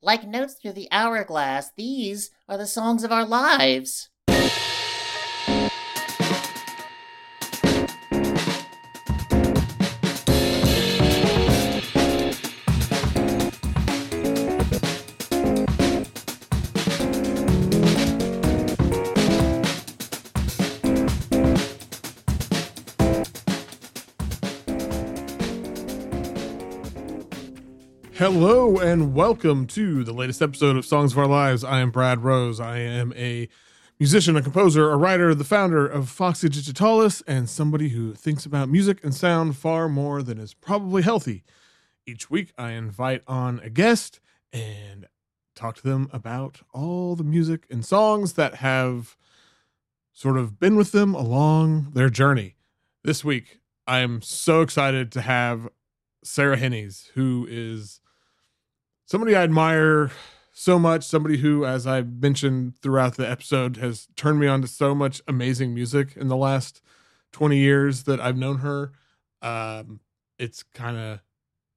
Like notes through the hourglass, these are the songs of our lives. Hello and welcome to the latest episode of Songs of Our Lives. I am Brad Rose. I am a musician, a composer, a writer, the founder of Foxy Digitalis, and somebody who thinks about music and sound far more than is probably healthy. Each week, I invite on a guest and talk to them about all the music and songs that have sort of been with them along their journey. This week, I am so excited to have Sarah Hennies, who is somebody I admire so much, somebody who, as I mentioned throughout the episode, has turned me on to so much amazing music in the last 20 years that I've known her. Um, it's kind of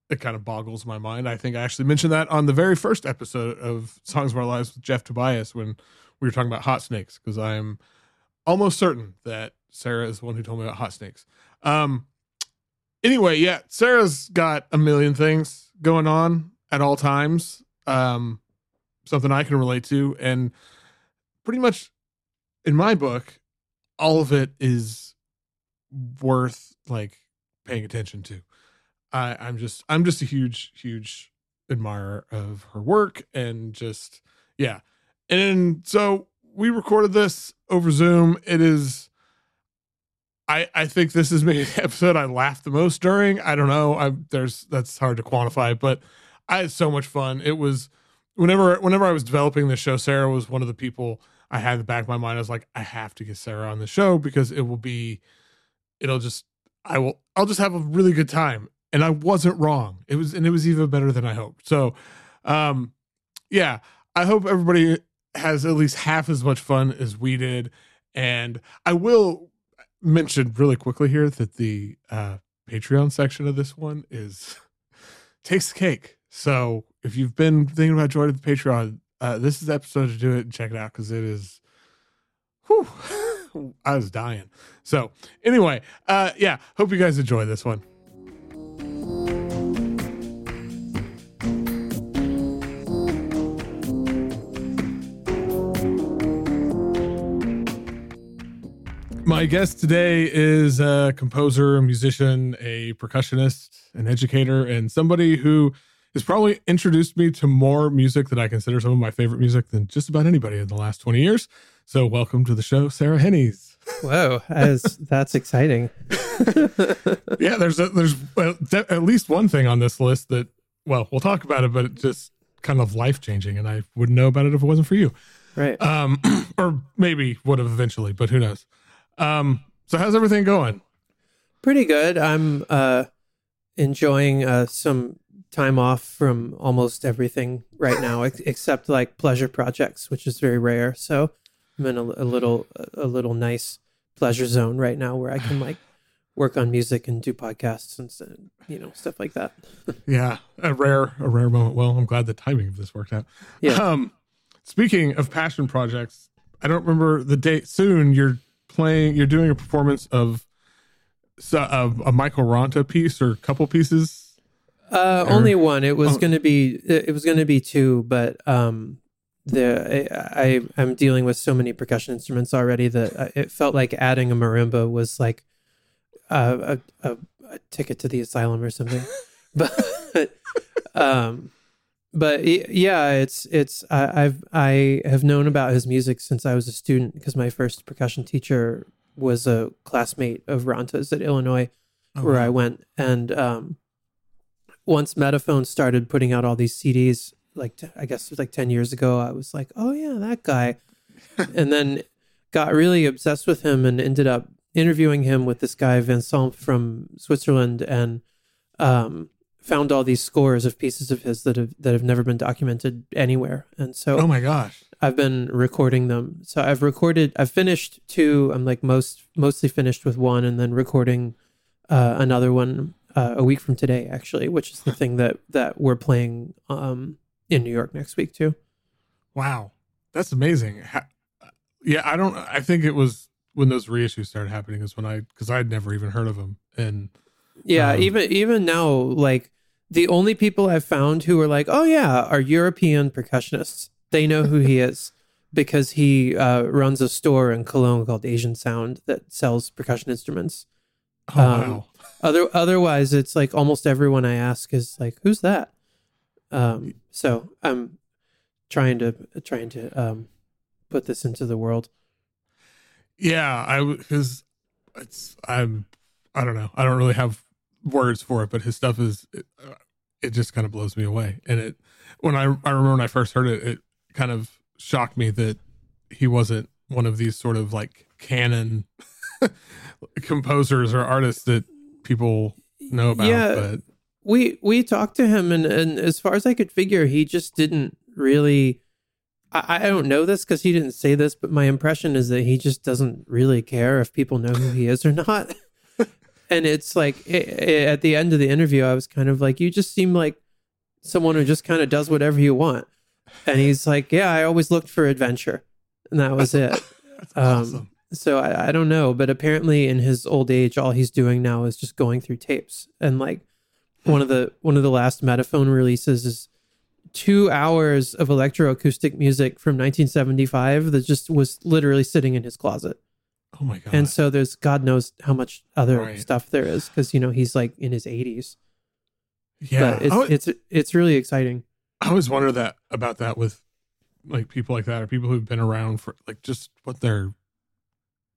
it kind of boggles my mind. I think I actually mentioned that on the very first episode of Songs of Our Lives with Jeff Tobias when we were talking about hot snakes, because I'm almost certain that Sarah is the one who told me about hot snakes. Um, anyway, yeah, Sarah's got a million things going on at all times. Um, something I can relate to, and pretty much in my book, all of it is worth like paying attention to. I, I'm just I'm just a huge huge admirer of her work and just yeah. And so we recorded this over Zoom. It is I I think this is maybe the episode I laughed the most during. I don't know. I there's that's hard to quantify, but I had so much fun. It was whenever whenever I was developing the show, Sarah was one of the people I had in the back of my mind. I was like, I have to get Sarah on the show because it will be it'll just I will I'll just have a really good time. And I wasn't wrong. It was and it was even better than I hoped. So um yeah, I hope everybody has at least half as much fun as we did. And I will mention really quickly here that the uh Patreon section of this one is takes the cake. So if you've been thinking about joining the Patreon, uh, this is the episode to do it and check it out because it is. Whew, I was dying. So anyway, uh, yeah, hope you guys enjoy this one. My guest today is a composer, a musician, a percussionist, an educator, and somebody who has probably introduced me to more music that I consider some of my favorite music than just about anybody in the last 20 years. So, welcome to the show, Sarah Hennies. Whoa, as, that's exciting. yeah, there's a, there's at least one thing on this list that, well, we'll talk about it, but it's just kind of life changing, and I wouldn't know about it if it wasn't for you. Right. Um, or maybe would have eventually, but who knows? Um, so how's everything going? Pretty good. I'm uh enjoying uh some time off from almost everything right now ex- except like pleasure projects, which is very rare. So I'm in a, a little a little nice pleasure zone right now where I can like work on music and do podcasts and you know stuff like that. yeah, a rare a rare moment. Well, I'm glad the timing of this worked out. Yeah. Um, speaking of passion projects, I don't remember the date. Soon you're playing. You're doing a performance of a, a Michael Ranta piece or a couple pieces. Uh, or, only one. It was oh. going to be. It was going to be two, but um, the I, I am dealing with so many percussion instruments already that it felt like adding a marimba was like a, a, a ticket to the asylum or something. but um, but yeah, it's it's I, I've I have known about his music since I was a student because my first percussion teacher was a classmate of Ranta's at Illinois, oh, where wow. I went. And um, once Metaphon started putting out all these CDs, like t- I guess it was like ten years ago, I was like, oh yeah, that guy, and then got really obsessed with him and ended up interviewing him with this guy Vincent from Switzerland and um, found all these scores of pieces of his that have that have never been documented anywhere. And so Oh my gosh. I've been recording them. So I've recorded I've finished two. I'm like most mostly finished with one and then recording uh, another one uh, a week from today actually, which is the thing that that we're playing um, in New York next week too. Wow, that's amazing. Yeah, I don't. I think it was when those reissues started happening is when I because I had never even heard of them, and Yeah, Um, even even now, like the only people I've found who are like, oh yeah, are European percussionists. They know who he is because he uh, runs a store in Cologne called Asian Sound that sells percussion instruments. Oh Um, wow, Other otherwise, it's like almost everyone I ask is like, who's that? Um, so I'm trying to trying to um, put this into the world. yeah, I because it's I'm I don't know. I don't really have words for it, but his stuff is it, uh, it just kind of blows me away. And it when I I remember when I first heard it, it kind of shocked me that he wasn't one of these sort of like canon composers or artists that people know about. Yeah. But we we talked to him and and as far as i could figure he just didn't really i, I don't know this because he didn't say this but my impression is that he just doesn't really care if people know who he is or not and it's like i i at the end of the interview i was kind of like you just seem like someone who just kind of does whatever you want and he's like yeah i always looked for adventure and that was it Um, awesome. So I, I don't know, but apparently in his old age, all he's doing now is just going through tapes. And like hmm. one of the one of the last Metaphon releases is two hours of electroacoustic music from 1975 that just was literally sitting in his closet. Oh my god. And so there's God knows how much other Right. stuff there is because you know he's like in his 80s. yeah, But it's always, it's it's really exciting. I always wonder that about that with like people like that or people who've been around for like just what their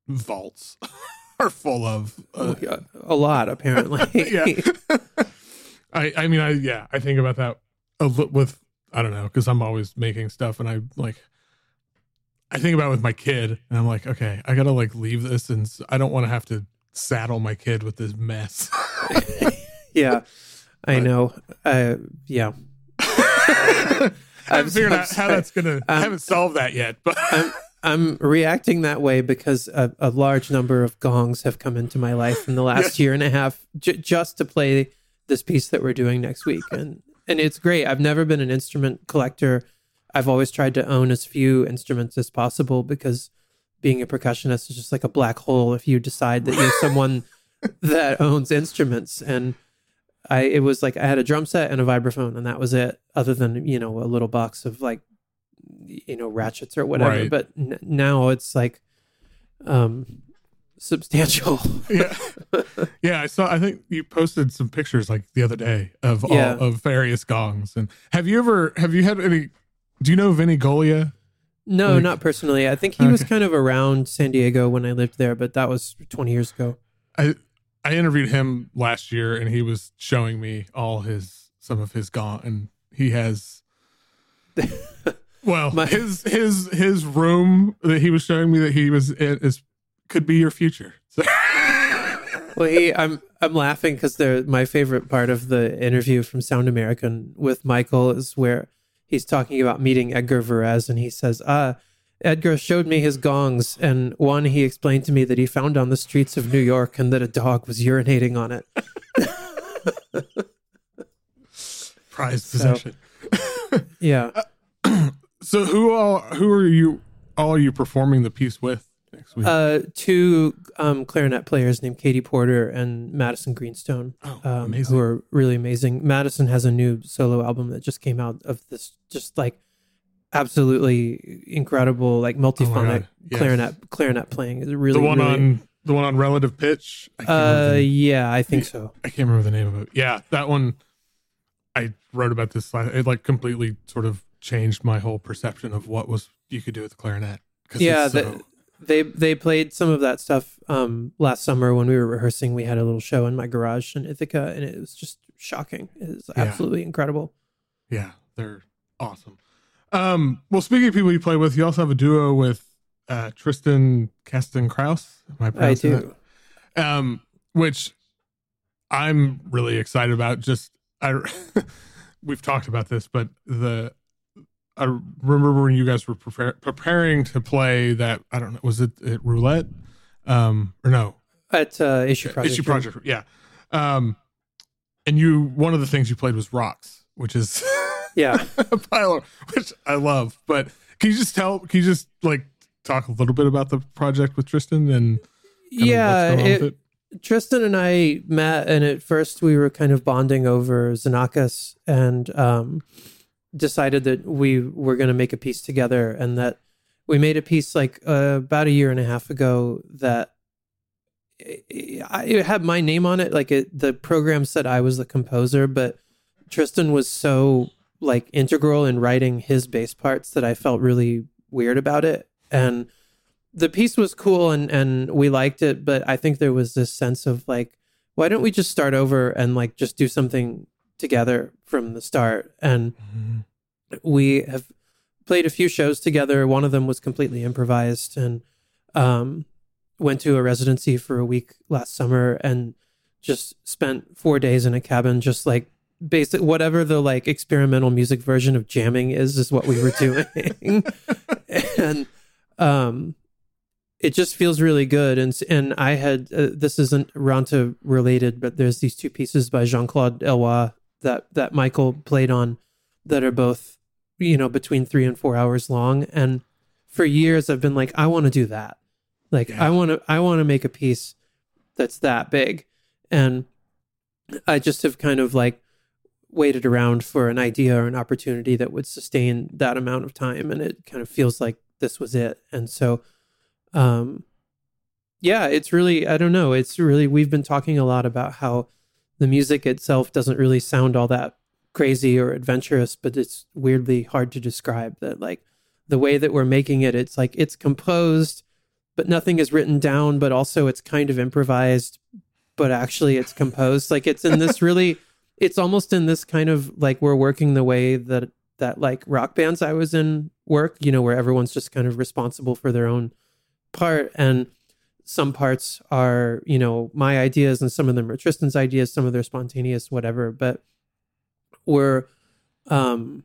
vaults are full of. Uh, a lot apparently. yeah. I I mean I yeah I think about that a li- with I don't know because I'm always making stuff and I like I think about it with my kid and I'm like okay I gotta like leave this and i don't want to have to saddle my kid with this mess. yeah. I But- know. Uh, yeah. I haven't I'm- figured I'm out how that's gonna. I Um, haven't solved that yet, but I'm reacting that way because a, a large number of gongs have come into my life in the last year and a half j- just to play this piece that we're doing next week, and and it's great. I've never been an instrument collector. I've always tried to own as few instruments as possible because being a percussionist is just like a black hole if you decide that you're someone that owns instruments and I it was like I had a drum set and a vibraphone and that was it other than you know a little box of like you know ratchets or whatever Right. but n- now it's like um substantial yeah, yeah. I saw. I think you posted some pictures like the other day of all of various gongs. And have you ever? Have you had any? Do you know Vinny Golia? no Like- not personally i think he was kind of around san diego when i lived there but that was 20 years ago I I interviewed him last year, and he was showing me all his some of his gong, and he has. Well, My- his his his room that he was showing me that he was in is could be your future. So, well he i'm i'm laughing because they're my favorite part of the interview from sound american with michael is where he's talking about meeting edgar Varese and he says ah edgar showed me his gongs and one he explained to me that he found on the streets of new york and that a dog was urinating on it prized So- possession. yeah So who all who are you all are you performing the piece with next week? uh two um clarinet players named katie porter and madison greenstone oh, um, who are really amazing. Madison has a new solo album that just came out of this just like absolutely incredible like multiphonic oh yes. clarinet clarinet playing. It's really the one really, on the one on relative pitch. I uh yeah, I think so. I can't remember the name of it. Yeah, that one. I wrote about this. It like completely sort of changed my whole perception of what was you could do with the clarinet. Yeah, so- the- They they played some of that stuff um last summer when we were rehearsing. We had a little show in my garage in Ithaca and it was just shocking. It was Yeah. absolutely incredible. yeah, they're awesome. Um, well, speaking of people you play with, you also have a duo with uh, Tristan Kasten Krause. Am I I pronouncing that do. um, which I'm really excited about. Just I, we've talked about this, but the I remember when you guys were preparing to play that. I don't know, was it at roulette? Um, or no, At uh, issue project. issue project. Yeah. Um, and you one of the things you played was rocks, which is Yeah. a pile of, which I love. But can you just tell? Can you just like talk a little bit about the project with Tristan and kind of what's yeah. with it- Tristan and I met, and at first we were kind of bonding over Xenakis and um, decided that we were going to make a piece together, and that we made a piece like uh, about a year and a half ago that I, it had my name on it. Like it, the program said I was the composer, but Tristan was so like integral in writing his bass parts that I felt really weird about it, and the piece was cool and and we liked it but i think there was this sense of like why don't we just start over and like just do something together from the start and Mhm. we have played a few shows together. One of them was completely improvised and um went to a residency for a week last summer and just spent 4 days in a cabin just like basic whatever the like experimental music version of jamming is is what we were doing. And um it just feels really good. And and i had uh, this isn't ranta related but there's these two pieces by jean-claude Eloy that that michael played on that are both you know between three and four hours long. And for years i've been like i want to do that. Like Yeah. i want to i want to make a piece that's that big. And i just have kind of like waited around for an idea or an opportunity that would sustain that amount of time and it kind of feels like this was it. And so um yeah it's really i don't know it's really we've been talking a lot about how the music itself doesn't really sound all that crazy or adventurous but it's weirdly hard to describe that like the way that we're making it it's like it's composed but nothing is written down but also it's kind of improvised but actually it's composed. Like it's in this really it's almost in this kind of like we're working the way that that like rock bands I was in work, you know, where everyone's just kind of responsible for their own part. And some parts are, you know, my ideas and some of them are Tristan's ideas, some of them are spontaneous, whatever, but we're um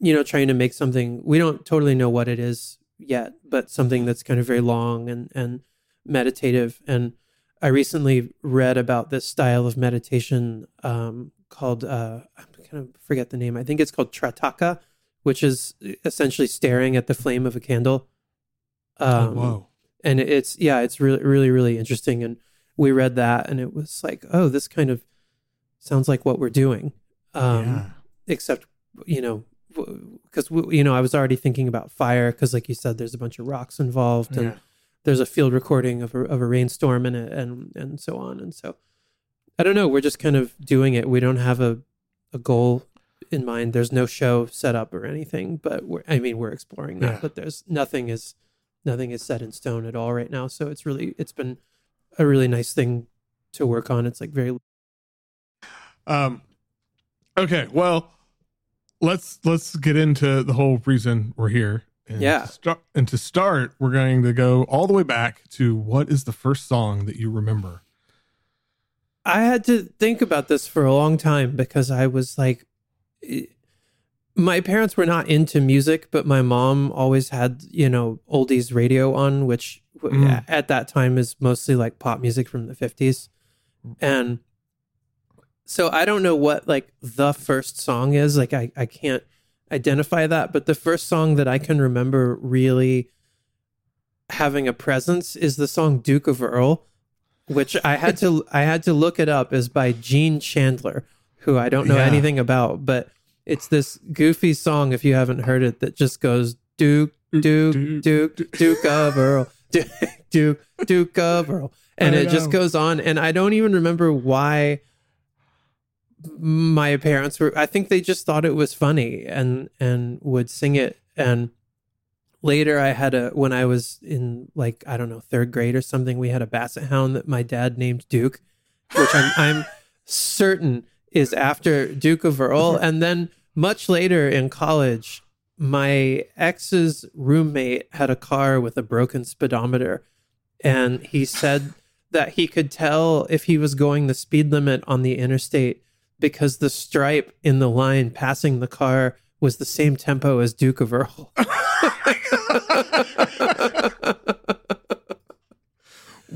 you know trying to make something we don't totally know what it is yet, but something that's kind of very long and and meditative and I recently read about this style of meditation um, called uh, I kind of forget the name. I think it's called Trataka, which is essentially staring at the flame of a candle. Oh, Um, whoa. And it's yeah, it's really really really interesting. And we read that, and it was like, oh, this kind of sounds like what we're doing. Um, yeah. except you know because you know I was already thinking about fire because like you said, there's a bunch of rocks involved, and Yeah. there's a field recording of a, of a rainstorm in it and and so on and so i don't know we're just kind of doing it we don't have a a goal in mind there's no show set up or anything but we're i mean we're exploring that Yeah. but there's nothing is nothing is set in stone at all right now so it's really it's been a really nice thing to work on it's like very Um, okay, well, let's let's get into the whole reason we're here. And Yeah. To start, and to start, we're going to go all the way back to what is the first song that you remember? I had to think about this for a long time because I was like, my parents were not into music, but my mom always had, you know, oldies radio on, which Mm. at that time is mostly like pop music from the 50s. And so I don't know what like the first song is. Like, I, I can't identify that, but the first song that I can remember really having a presence is the song Duke of Earl which I had to I had to look it up is by Gene Chandler, who I don't know Yeah. anything about, but it's this goofy song if you haven't heard it that just goes Duke Duke Duke, Duke of Earl Duke Duke Duke of Earl. And it just goes on and I don't even remember why my parents were I think they just thought it was funny and and would sing it. And later I had a when I was in like I don't know third grade or something we had a basset hound that my dad named Duke which I'm I'm certain is after Duke of Earl. And then much later in college my ex's roommate had a car with a broken speedometer and he said that he could tell if he was going the speed limit on the interstate because the stripe in the line passing the car was the same tempo as Duke of Earl.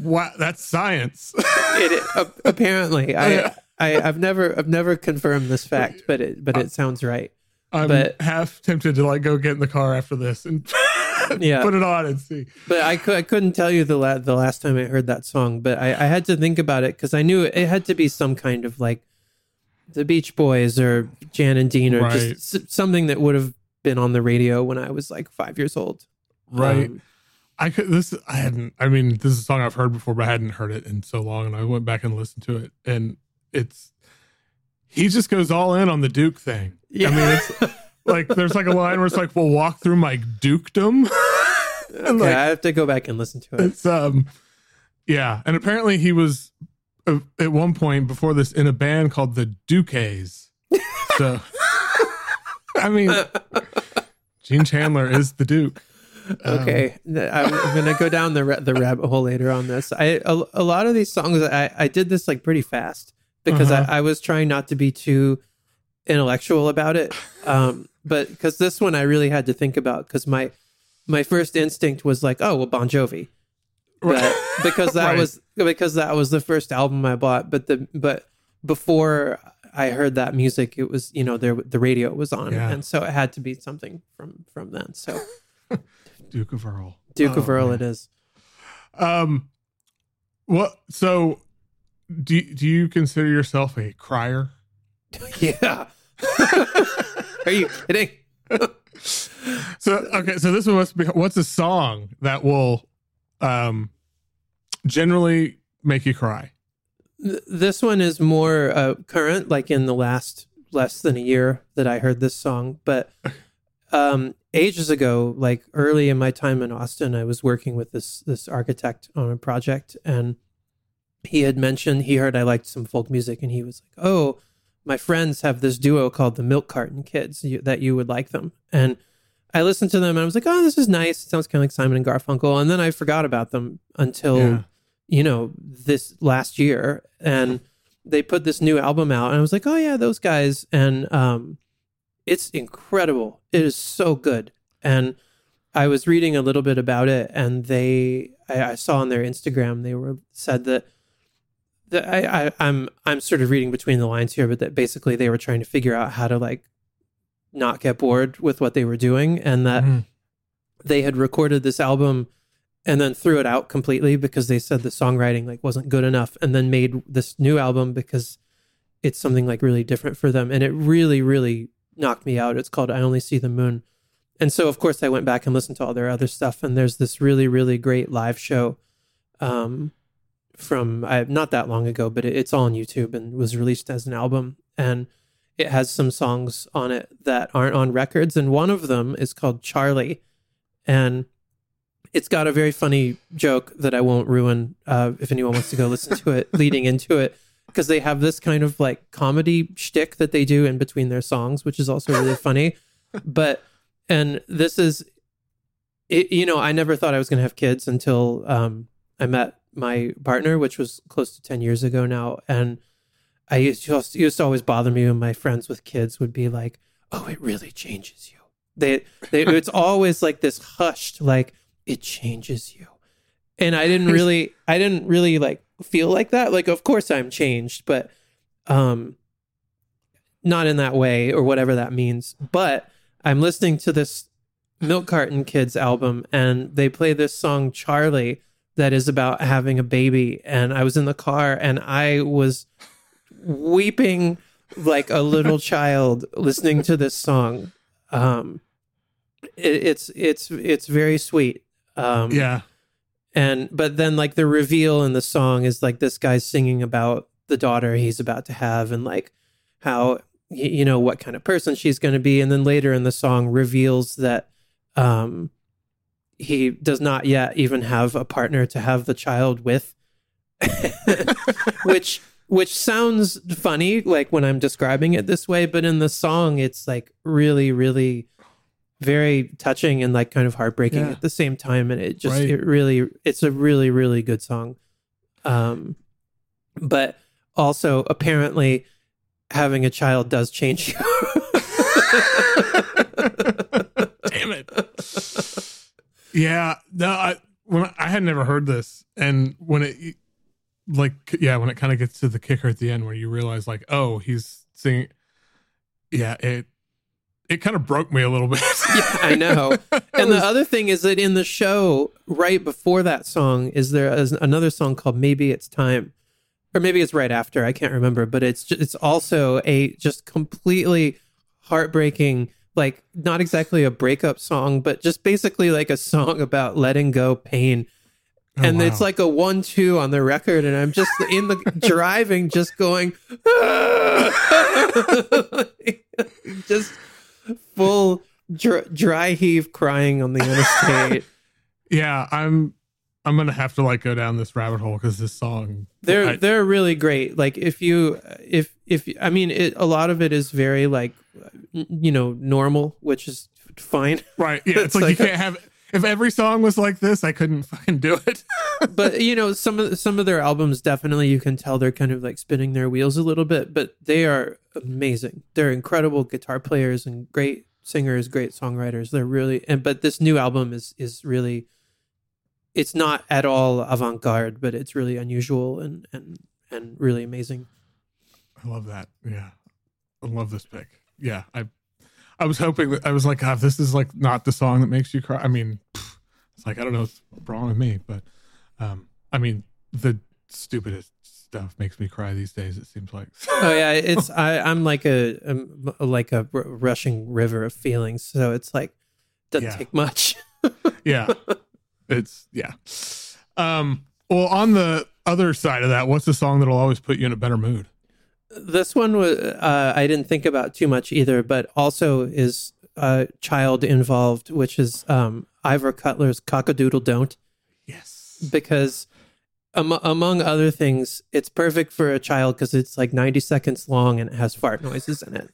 Wow, that's science. it, apparently. I, I, I've never, I've never confirmed this fact, but it, but it sounds right. I'm But- half tempted to like go get in the car after this and Yeah. put it on and see. But I, cou- I couldn't tell you the la- the last time I heard that song, but I, I had to think about it because I knew it, had to be some kind of like the Beach Boys or Jan and Dean or Right. just s- something that would have been on the radio when I was like five years old. Right. Um, I could this I hadn't I mean this is a song I've heard before but I hadn't heard it in so long and I went back and listened to it and it's he just goes all in on the Duke thing. yeah. I mean it's like there's like a line where it's like we'll walk through my dukedom. and okay, like I have to go back and listen to it. it's um yeah and apparently he was uh, at one point before this in a band called the Dukes. So I mean Gene Chandler is the Duke. Um, Okay, Th- I'm gonna go down the ra- the rabbit hole later on this. I a, a lot of these songs I I did this like pretty fast because Uh-huh. I, I was trying not to be too intellectual about it. Um, but because this one I really had to think about because my my first instinct was like, oh well, Bon Jovi, but because that Right. was because that was the first album I bought. But the but before I heard that music, it was you know there the radio was on, Yeah. and so it had to be something from from then. So Duke of Earl. Duke of Oh, Earl, man. it is. Um, what? So, do do you consider yourself a crier? Yeah. Are you kidding? So, okay, so this one must be. What's a song that will, um, generally make you cry? This one is more uh, current, like in the last less than a year that I heard this song. But um, ages ago, like early in my time in Austin, I was working with this this architect on a project, and he had mentioned he heard I liked some folk music, and he was like, "Oh, my friends have this duo called the Milk Carton Kids. You, that you would like them." And I listened to them, and I was like, "Oh, this is nice. It sounds kind of like Simon and Garfunkel." And then I forgot about them until Yeah. you know, this last year and they put this new album out and I was like, "Oh yeah, those guys." And um it's incredible. It is so good. And I was reading a little bit about it and they I, I saw on their Instagram they were said that that I, I I'm I'm sort of reading between the lines here, but that basically they were trying to figure out how to like not get bored with what they were doing and that Mhm. they had recorded this album and then threw it out completely because they said the songwriting like wasn't good enough and then made this new album because it's something like really different for them. And it really really knocked me out. It's called i only see the moon. And so of course i went back and listened to all their other stuff and there's this really really great live show um from I, not that long ago but it, it's all on youtube and was released as an album. And it has some songs on it that aren't on records. And one of them is called charlie. And it's got a very funny joke that I won't ruin uh, if anyone wants to go listen to it leading into it because they have this kind of like comedy shtick that they do in between their songs, which is also really funny. But and this is, it, you know, I never thought I was going to have kids until um, I met my partner, which was close to ten years ago now, and I used to, it used to always bother me when my friends with kids would be like, "Oh, it really changes you." They, they it's always like this hushed, like it changes you. And I didn't really, I didn't really like feel like that. Like, of course I'm changed, but um, not in that way or whatever that means. But I'm listening to this Milk Carton Kids album, and they play this song Charlie that is about having a baby. And I was in the car, and I was weeping like a little child listening to this song. Um, it, it's it's it's very sweet. Um, Yeah. and but then like the reveal in the song is like this guy's singing about the daughter he's about to have and like how you know what kind of person she's going to be and then later in the song reveals that um he does not yet even have a partner to have the child with which which sounds funny like when i'm describing it this way but in the song it's like really really very touching and like kind of heartbreaking Yeah. at the same time and it just Right. it really it's a really really good song um but also apparently having a child does change you Damn it. Yeah. No, I when I, I had never heard this, and when it like yeah, when it kind of gets to the kicker at the end where you realize like, oh, he's singing. Yeah, it it kind of broke me a little bit. yeah, I know. And the other thing is that in the show, right before that song, is there is another song called "Maybe It's Time," or maybe it's right after. I can't remember, but it's just, it's also a just completely heartbreaking, like not exactly a breakup song, but just basically like a song about letting go pain. Oh, and wow. it's like a one-two on the record, and I'm just in the driving, just going, just full dr- dry heave crying on the interstate. yeah, I'm I'm gonna have to like go down this rabbit hole because this song they're I- they're really great. Like if you if if I mean it, a lot of it is very like you know normal, which is fine. right. Yeah, it's, It's like, like you can't have. If every song was like this, I couldn't fucking do it. but you know some of some of their albums definitely you can tell they're kind of like spinning their wheels a little bit, but they are amazing. They're incredible guitar players and great singers, great songwriters. They're really and but this new album is is really it's not at all avant-garde, but it's really unusual and and and really amazing. I love that. Yeah, I love this pick. Yeah, I I was hoping that I was like, God, this is like not the song that makes you cry. I mean, it's like I don't know what's wrong with me, but um, I mean, the stupidest stuff makes me cry these days. It seems like. Oh yeah, it's I I'm like a I'm like a r- rushing river of feelings, so it's like doesn't Yeah. take much. yeah, it's yeah. Um. Well, on the other side of that, what's the song that'll always put you in a better mood? This one was uh, I didn't think about too much either, but also is a child involved, which is um, Ivor Cutler's "Cockadoodle Don't," Yes. because am- among other things, it's perfect for a child because it's like ninety seconds long and it has fart noises in it.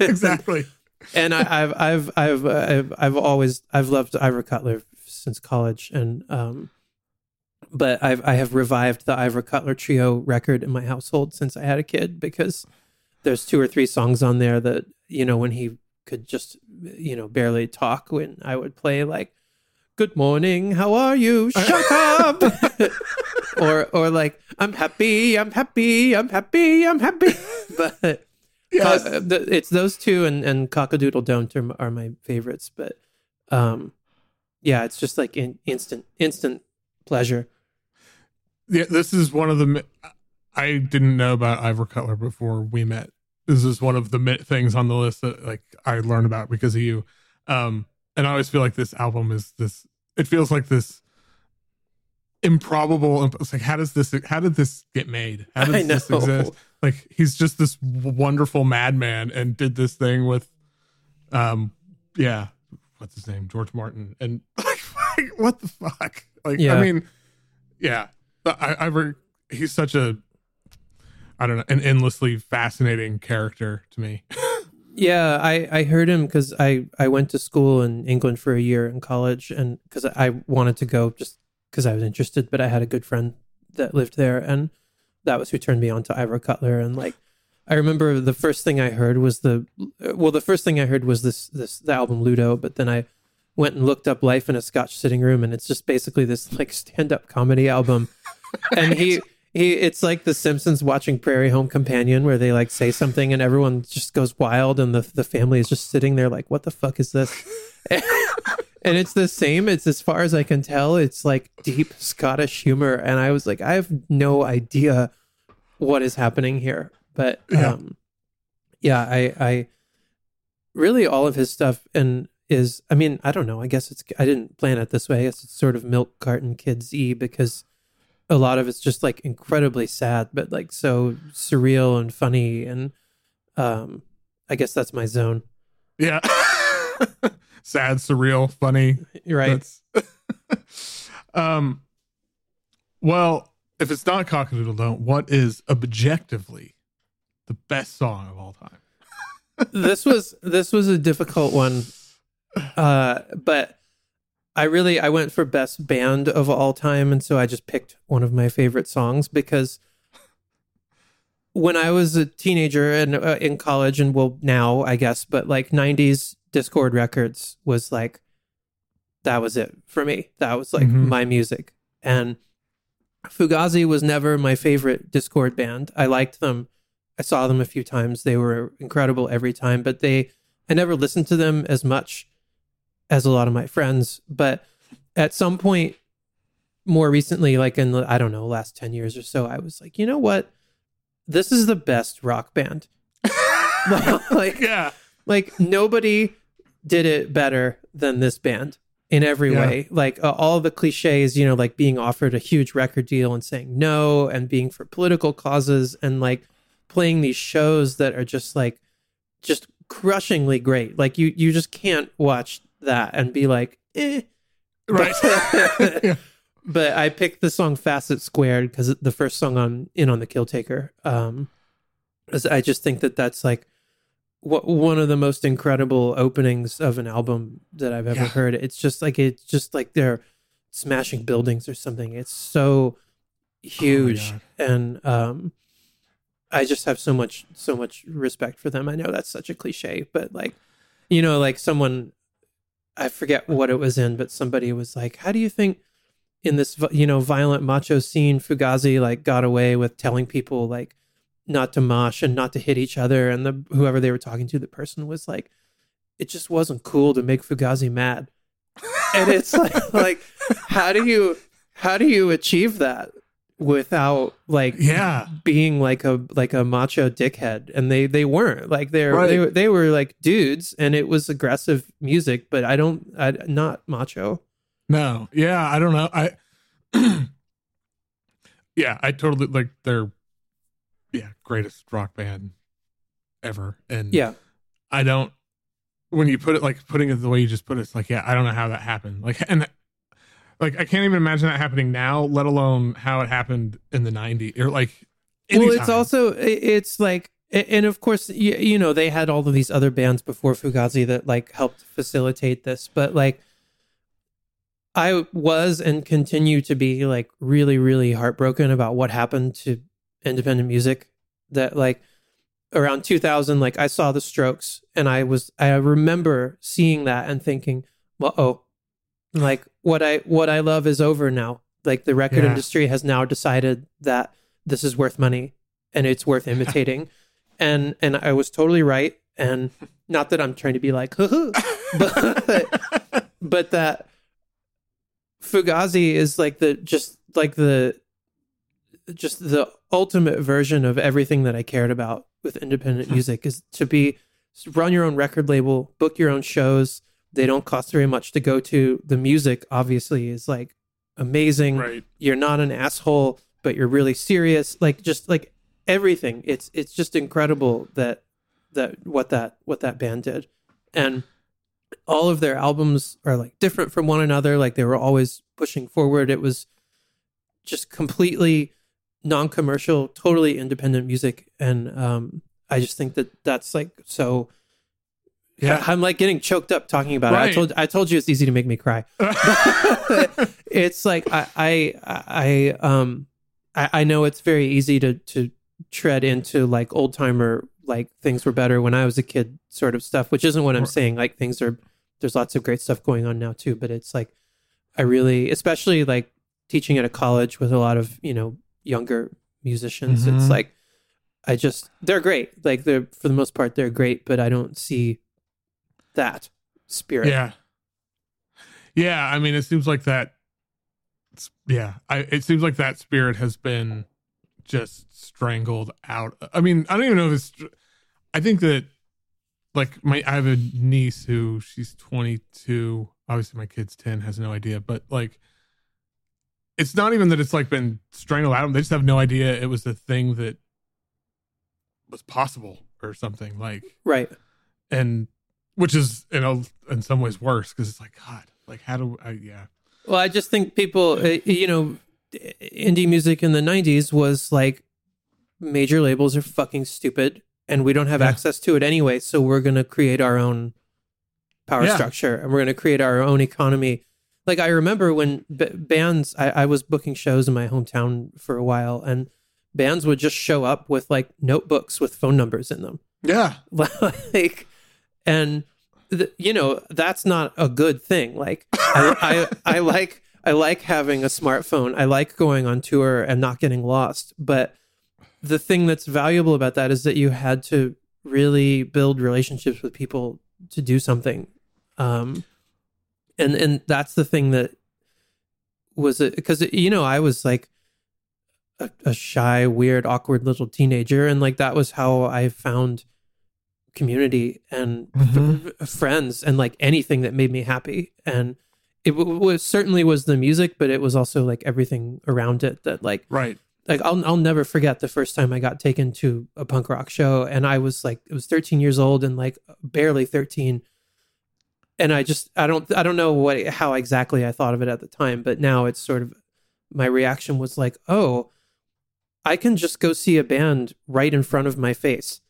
exactly. and I, I've, I've, I've, I've, I've always, I've loved Ivor Cutler since college, and um, but I've, I have revived the Ivor Cutler trio record in my household since I had a kid because there's two or three songs on there that you know when he could just you know barely talk when I would play like good morning how are you? Shut up. Or or like i'm happy i'm happy i'm happy i'm happy. But Yes. Co- uh, the- it's those two and and cockadoodle don't are, are my favorites but um yeah it's just like in, instant instant pleasure yeah, this is one of the. I didn't know about Ivor Cutler before we met. This is one of the things on the list that like I learned about because of you. Um, and I always feel like this album is this. It feels like this improbable. It's like how does this? How did this get made? How does this exist? Like he's just this wonderful madman and did this thing with, um, yeah, what's his name, George Martin, and like, what the fuck? Like, Yeah. I mean, yeah, I, I re- he's such a, I don't know, an endlessly fascinating character to me. yeah i i heard him because i i went to school in england for a year in college and because i wanted to go just because i was interested but i had a good friend that lived there and that was who turned me on to ivor cutler and like i remember the first thing i heard was the well the first thing i heard was this this the album ludo but then i went and looked up life in a scotch sitting room and it's just basically this like stand-up comedy album and he he it's like the simpsons watching prairie home companion where they like say something and everyone just goes wild and the the family is just sitting there like what the fuck is this? And it's the same. It's as far as i can tell it's like deep scottish humor. And i was like i have no idea what is happening here. But Yeah. um yeah i i really all of his stuff and is i mean i don't know. I guess it's i didn't plan it this way. I guess it's sort of milk carton kids e because a lot of it's just like incredibly sad but like so surreal and funny and um i guess that's my zone yeah, sad, surreal, funny. You're right um, well, if it's not Cockadoodle Don't, what is objectively the best song of all time? this was this was a difficult one uh but i really i went for best band of all time and so i just picked one of my favorite songs because when i was a teenager and uh, in college and well now i guess but like 90s Dischord records was like that was it for me. That was like Mhm. my music. And fugazi was never my favorite Dischord band. I liked them. I saw them a few times. They were incredible every time, but they I never listened to them as much as a lot of my friends. But at some point more recently, like in the I don't know, last 10 years or so, I was like, you know what? This is the best rock band. like yeah. like nobody did it better than this band in every Yeah. way like uh, all the cliches you know like being offered a huge record deal and saying no and being for political causes and like playing these shows that are just like just crushingly great like you you just can't watch that and be like eh Right. Yeah. but I picked the song Facet Squared because the first song on in on the Kill Taker. Um, I just think that that's like what one of the most incredible openings of an album that I've ever Yeah. heard. It's just like it's just like they're smashing buildings or something. It's so huge, God. and um, I just have so much so much respect for them. I know that's such a cliche, but like you know, like someone I forget what it was in, but somebody was like, "How do you think in this you know violent macho scene, Fugazi like got away with telling people like not to mosh and not to hit each other?" And the whoever they were talking to, the person was like, "It just wasn't cool to make Fugazi mad." and it's like, like, how do you how do you achieve that without like Yeah. being like a like a macho dickhead and they they weren't like they're Right. they, were- they were like dudes and it was aggressive music but i don't i not macho No. Yeah. I don't know. I. yeah. I totally like their. Yeah. Greatest rock band ever. And yeah I don't. When you put it like putting it the way you just put it, it's like yeah, I don't know how that happened. Like and like I can't even imagine that happening now, let alone how it happened in the '90s or like. well it's also it's like and of course you, you know they had all of these other bands before fugazi that like helped facilitate this but like i was and continue to be like really really heartbroken about what happened to independent music that like around 2000 like i saw the strokes and i was i remember seeing that and thinking well oh like what i what i love is over now. Like the record Yeah. industry has now decided that this is worth money and it's worth imitating. And and i was totally right. And not that i'm trying to be like but but that fugazi is like the just like the just the ultimate version of everything that i cared about with independent music is to be run your own record label book your own shows they don't cost very much to go to. The music obviously is like amazing. Right. you're not an asshole but you're really serious. Like just like everything. It's it's just incredible that that what that what that band did. And all of their albums are like different from one another. Like they were always pushing forward. It was just completely non-commercial totally independent music. And um i just think that that's like so Yeah. i'm like getting choked up talking about it i told i told you it's easy to make me cry it's like I, I I um I, I know it's very easy to to tread into like old timer like things were better when I was a kid sort of stuff, which isn't what I'm saying. Like things are there's lots of great stuff going on now too, but it's like I really especially like teaching at a college with a lot of, you know, younger musicians, it's Mhm. like I just they're great. Like they're for the most part they're great, but I don't see that spirit. Yeah. Yeah, I mean, it seems like that. Yeah, I, it seems like that spirit has been just strangled out. I mean, I don't even know if it's. I think that, like, my I have a niece who she's 22. Obviously, my kid's 10, has no idea, but like, it's not even that it's like been strangled out. They just have no idea it was a thing that was possible or something like Right. and which is in a, in some ways worse because it's like God, like how do I? Yeah, Well, I just think people, uh, you know, indie music in the 90s was like major labels are fucking stupid and we don't have Yeah. access to it anyway. So we're going to create our own power Yeah. structure and we're going to create our own economy. Like I remember when b- bands, I, I was booking shows in my hometown for a while and bands would just show up with like notebooks with phone numbers in them. yeah, like and th- you know that's not a good thing. Like I, I i like i like having a smartphone. I like going on tour and not getting lost. But the thing that's valuable about that is that you had to really build relationships with people to do something. Um and and that's the thing that was it because you know i was like a, a shy weird awkward little teenager. And like that was how i found community and Mhm. f- friends and like anything that made me happy and it w- was certainly was the music but it was also like everything around it that like Right. like I'll I'll never forget the first time I got taken to a punk rock show and I was like it was 13 years old and like barely 13 and I just I don't I don't know what how exactly I thought of it at the time but now it's sort of my reaction was like oh I can just go see a band right in front of my face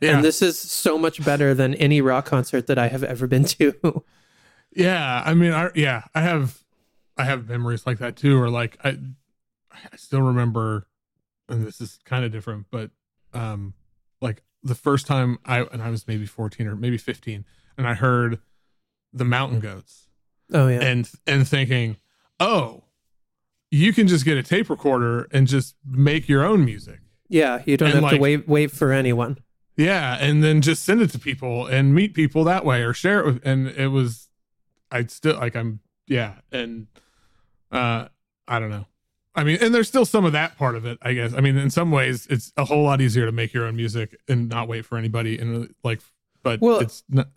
Yeah. and this is so much better than any rock concert that I have ever been to Yeah, I mean, I yeah, I have, I have memories like that too. Or like I, I still remember, and this is kind of different, but um, like the first time I and I was maybe fourteen or maybe fifteen, and I heard the Mountain Goats, oh yeah and and thinking, oh, you can just get a tape recorder and just make your own music. yeah you don't and, have like- to wait wait for anyone Yeah, and then just send it to people and meet people that way or share it with and it was I'd still like I'm yeah, and uh I don't know. I mean, and there's still some of that part of it, I guess. I mean, in some ways it's a whole lot easier to make your own music and not wait for anybody and like but Well, it's not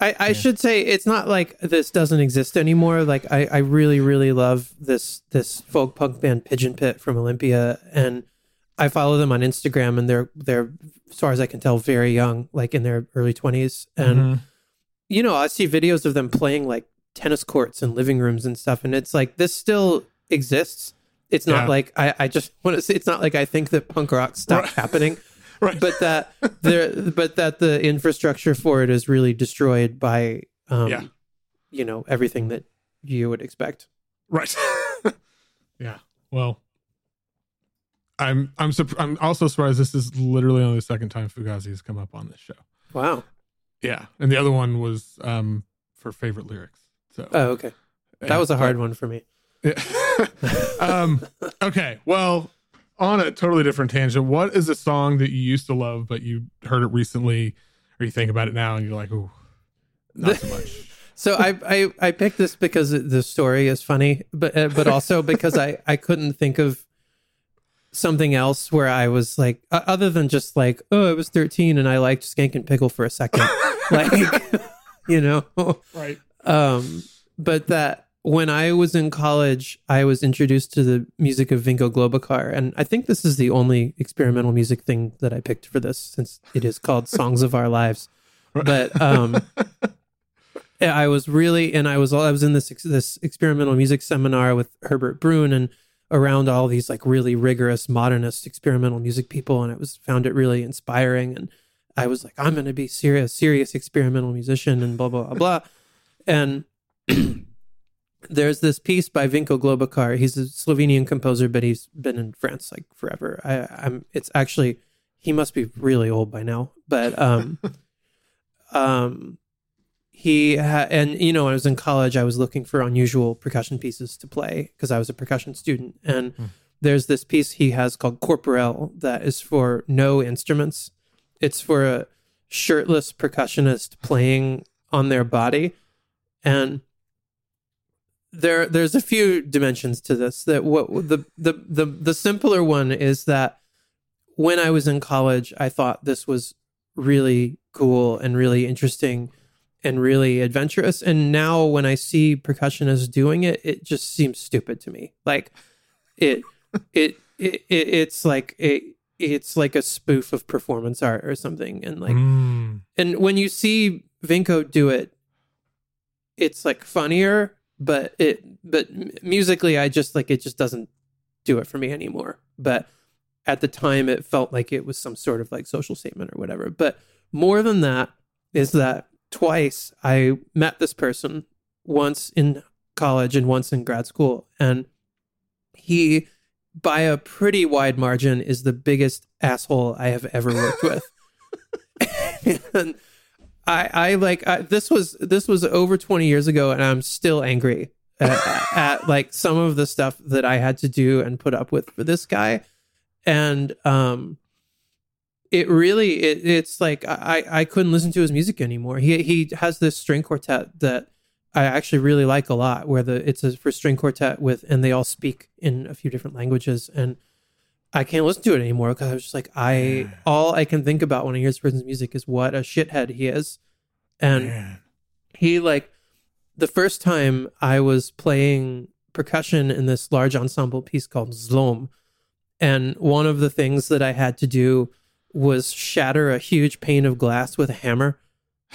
I, I Yeah. should say it's not like this doesn't exist anymore. Like I, I really, really love this this folk punk band Pigeon Pit from Olympia, and I follow them on Instagram, and they're they're as far as I can tell very young, like in their early twenties, and Mhm. you know I see videos of them playing like tennis courts and living rooms and stuff, and it's like this still exists. It's not Yeah. like I, I just want to say it's not like I think that punk rock stopped Right. happening right. but that there but that the infrastructure for it is really destroyed by um Yeah. you know everything that you would expect Right. yeah. Well, I'm I'm surp- I'm also surprised this is literally only the second time Fugazi has come up on this show. wow Yeah, and the other one was um for favorite lyrics. So oh okay that was a hard one for me Yeah. um. Okay. Well, on a totally different tangent, what is a song that you used to love but you heard it recently, or you think about it now and you're like, ooh, not so much. so I, I i picked this because the story is funny but uh, but also because i i couldn't think of something else where i was like uh, other than just like oh i was 13 and i liked Skankin' Pickle for a second like you know right. Um, but that when I was in college, I was introduced to the music of Vinko Globokar, and I think this is the only experimental music thing that I picked for this, since it is called "Songs of Our Lives." But um, I was really, and I was I was in this this experimental music seminar with Herbert Brun and around all these like really rigorous modernist experimental music people, and it was found it really inspiring. And I was like, I'm going to be serious, serious experimental musician, and blah blah blah blah. And there's this piece by Vinko Globokar. He's a Slovenian composer, but he's been in France like forever. I, I'm. It's actually he must be really old by now, but um, um, he ha- and you know when I was in college, I was looking for unusual percussion pieces to play because I was a percussion student, and Hmm. there's this piece he has called Corporel that is for no instruments. It's for a shirtless percussionist playing on their body, and there there's a few dimensions to this that what the the the the simpler one is that when I was in college I thought this was really cool and really interesting and really adventurous and now when I see percussionists doing it it just seems stupid to me like it it, it, it it's like it it's like a spoof of performance art or something and like Mm. and when you see Vinko do it, it's like funnier, but it but musically, I just like it just doesn't do it for me anymore. But at the time, it felt like it was some sort of like social statement or whatever. But more than that is that twice I met this person once in college and once in grad school, and he by a pretty wide margin is the biggest asshole I have ever worked with. and I, I like I, this was this was over 20 years ago and I'm still angry at, at like some of the stuff that I had to do and put up with for this guy and um it really it, it's like I I couldn't listen to his music anymore. He he has this string quartet that I actually really like a lot, where the it's a for string quartet with and they all speak in a few different languages, and I can't listen to it anymore because I was just like I all I can think about when I hear this person's music is what a shithead he is, and Man. he like the first time I was playing percussion in this large ensemble piece called Zlom, and one of the things that I had to do was shatter a huge pane of glass with a hammer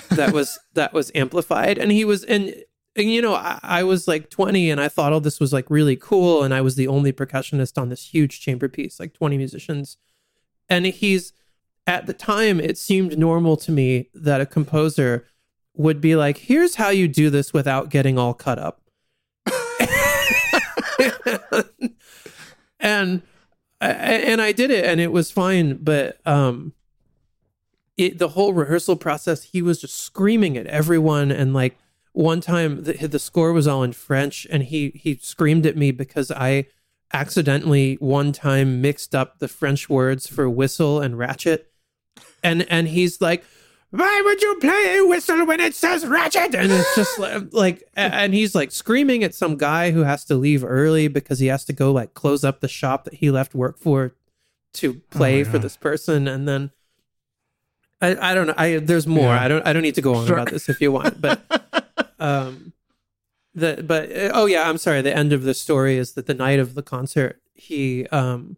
that was that was amplified. And he was and, and you know I, I was like 20 and i thought all this was like really cool. And i was the only percussionist on this huge chamber piece like 20 musicians. And he's at the time it seemed normal to me that a composer would be like here's how you do this without getting all cut up. And and I did it and it was fine but um it the whole rehearsal process he was just screaming at everyone and like one time the, the score was all in French and he he screamed at me because I accidentally one time mixed up the French words for whistle and ratchet and and he's like why would you play a whistle when it says ratchet? And it's just like, like, and he's like screaming at some guy who has to leave early because he has to go like close up the shop that he left work for to play for God. this person. And then I, I don't know. I there's more. Yeah. I don't I don't need to go on Sure. about this if you want, but um, the but uh, oh yeah, I'm sorry. The end of the story is that the night of the concert, he um,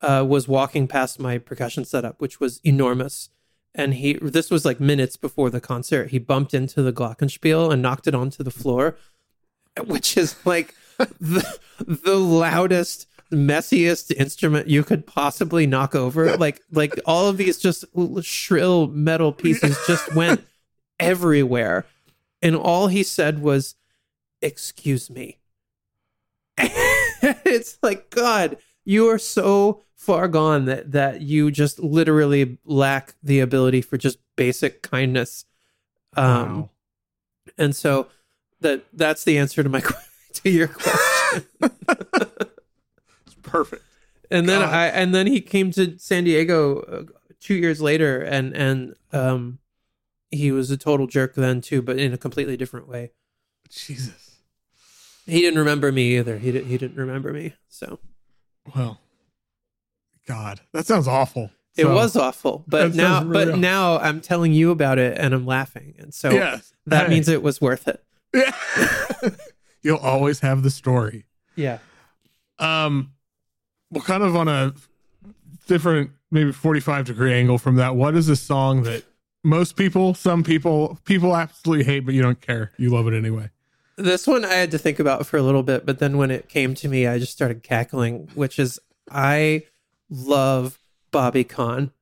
uh, was walking past my percussion setup, which was enormous, and he this was like minutes before the concert. He bumped into the glockenspiel and knocked it onto the floor, which is like the the loudest messiest instrument you could possibly knock over. Like like all of these just shrill metal pieces just went everywhere. And all he said was excuse me. It's like god you are so far gone that that you just literally lack the ability for just basic kindness um Wow. and so that that's the answer to my to your question It's perfect. and then God. I and then he came to San Diego uh, two years later, and and um, he was a total jerk then too, but in a completely different way. Jesus. He didn't remember me either. He didn't. He didn't remember me. So Well, God, that sounds awful. it So, was awful. But now, really but awful. now I'm telling you about it, and I'm laughing, and so yes. that Hey. means it was worth it. Yeah. You'll always have the story. Yeah. Um, well, kind of on a different, maybe 45 degree angle from that, what is a song that most people, some people, people absolutely hate, but you don't care? You love it anyway. This one I had to think about for a little bit, but then when it came to me, I just started cackling, which is I love Bobby Conn.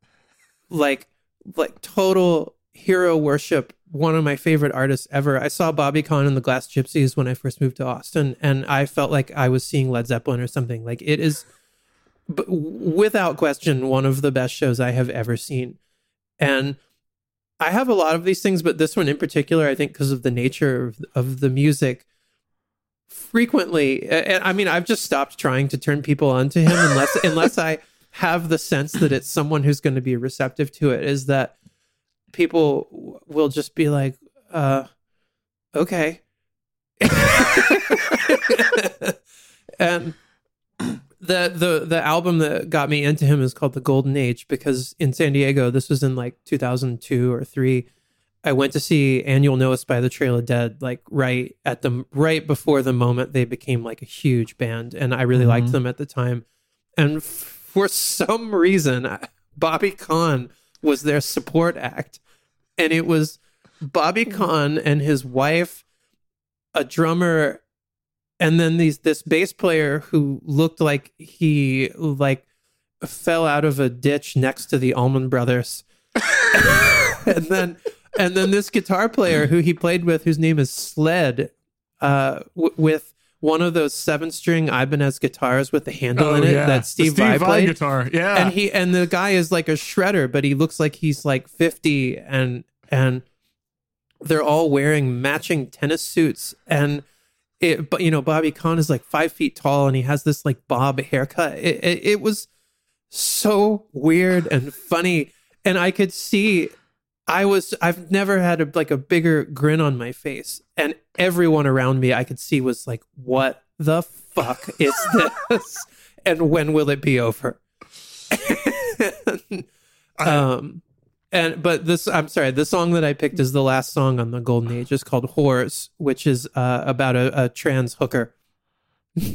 Like like total hero worship, one of my favorite artists ever. I saw Bobby Conn in the Glass Gypsies when I first moved to Austin and I felt like I was seeing Led Zeppelin or something. Like it is b- without question one of the best shows I have ever seen. And I have a lot of these things, but this one in particular, I think, because of the nature of, of the music, frequently. And I mean, I've just stopped trying to turn people onto him unless unless I have the sense that it's someone who's going to be receptive to it. Is that people will just be like, uh, okay, and the the the album that got me into him is called The Golden Age because in San Diego, this was in like 2002 or three. I went to see Annual Notice by the Trail of Dead, like right at the right before the moment they became like a huge band, and I really liked Mhm. them at the time. And f- for some reason, Bobby Conn was their support act, and it was Bobby Conn and his wife, a drummer, and then these this bass player who looked like he like fell out of a ditch next to the Allman Brothers, and then and then this guitar player who he played with, whose name is Sled, uh, w- with one of those seven string Ibanez guitars with the handle in it that Oh, The Steve, Steve Vai Vai played guitar. Yeah. and he and the guy is like a shredder but he looks like he's like 50 and and they're all wearing matching tennis suits and it but you know bobby Conn is like five feet tall and he has this like bob haircut it, it, it was so weird and funny. And I could see I was I've never had a, like a bigger grin on my face, and everyone around me I could see was like, "What the fuck is this? and when will it be over?" um, and but this I'm sorry, the song that I picked is the last song on the Golden Age. It's called "Whores," which is uh, about a, a trans hooker.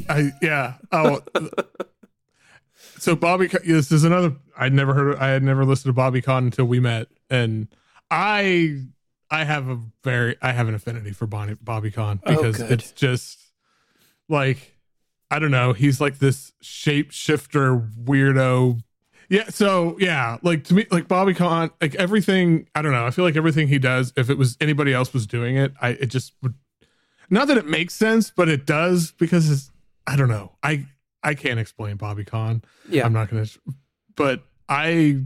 I yeah. Oh, so Bobby, this is another. I'd never heard. I had never listened to Bobby Conn until we met, and I I have a very I have an affinity for Bonnie, Bobby Conn Oh, because good. it's just like I don't know. He's like this shapeshifter weirdo. Yeah. So yeah, like to me, like Bobby Conn, like everything. I don't know. I feel like everything he does, if it was anybody else was doing it, I it just would. Not that it makes sense, but it does because it's. I don't know. I I can't explain Bobby Conn. Yeah, I'm not gonna, but I,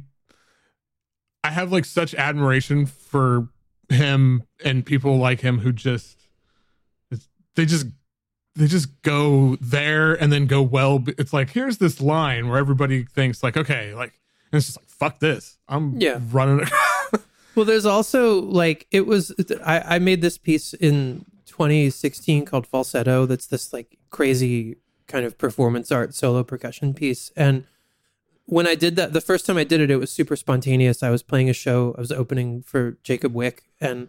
I have like such admiration for him and people like him who just, they just, they just go there and then go well. It's like here's this line where everybody thinks like, okay, like, and it's just like fuck this. I'm Yeah. running. Well, there's also like it was. I, I made this piece in 2016 called Falsetto. That's this like crazy kind of performance art solo percussion piece. And when I did that, the first time I did it, it was super spontaneous. I was playing a show. I was opening for Jacob Wick, and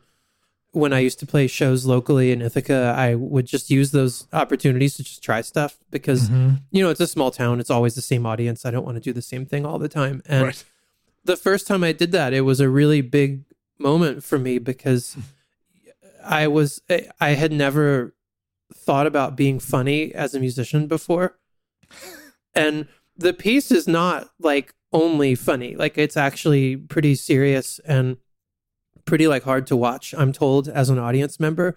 when I used to play shows locally in Ithaca, I would just use those opportunities to just try stuff because mm-hmm. you know it's a small town. It's always the same audience. I don't want to do the same thing all the time. And right. the first time I did that, it was a really big moment for me because hmm. I was I had never thought about being funny as a musician before. And the piece is not like only funny. Like it's actually pretty serious and pretty like hard to watch, I'm told as an audience member.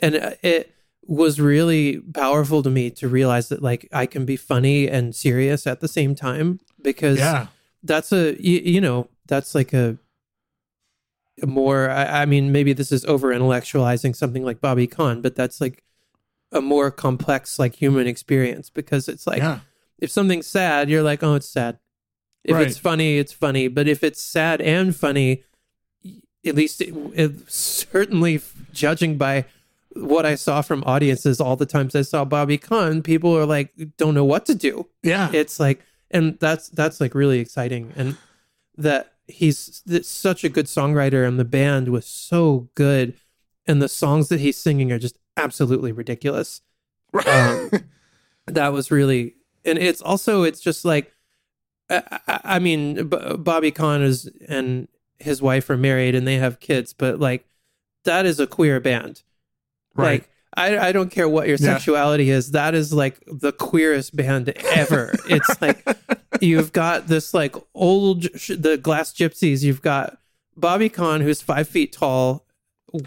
And uh, it was really powerful to me to realize that like I can be funny and serious at the same time because Yeah. that's a you, you know that's like a, a more I, I mean maybe this is over intellectualizing something like bobby Conn, but that's like a more complex like human experience because it's like yeah. if something's sad you're like oh it's sad if Right. it's funny it's funny but if it's sad and funny at least it, it, certainly judging by what i saw from audiences all the times i saw bobby Conn, people are like don't know what to do. Yeah. it's like and that's that's like really exciting. And that he's such a good songwriter and the band was so good. And the songs that he's singing are just absolutely ridiculous. Um, that was really and it's also it's just like i, I- mean B- bobby Conn is and his wife are married and they have kids but like that is a queer band right. like I, I don't care what your Yeah. sexuality is. That is like the queerest band ever. it's like you've got this like old sh- the Glass Gypsies. You've got Bobby Conn, who's five feet tall,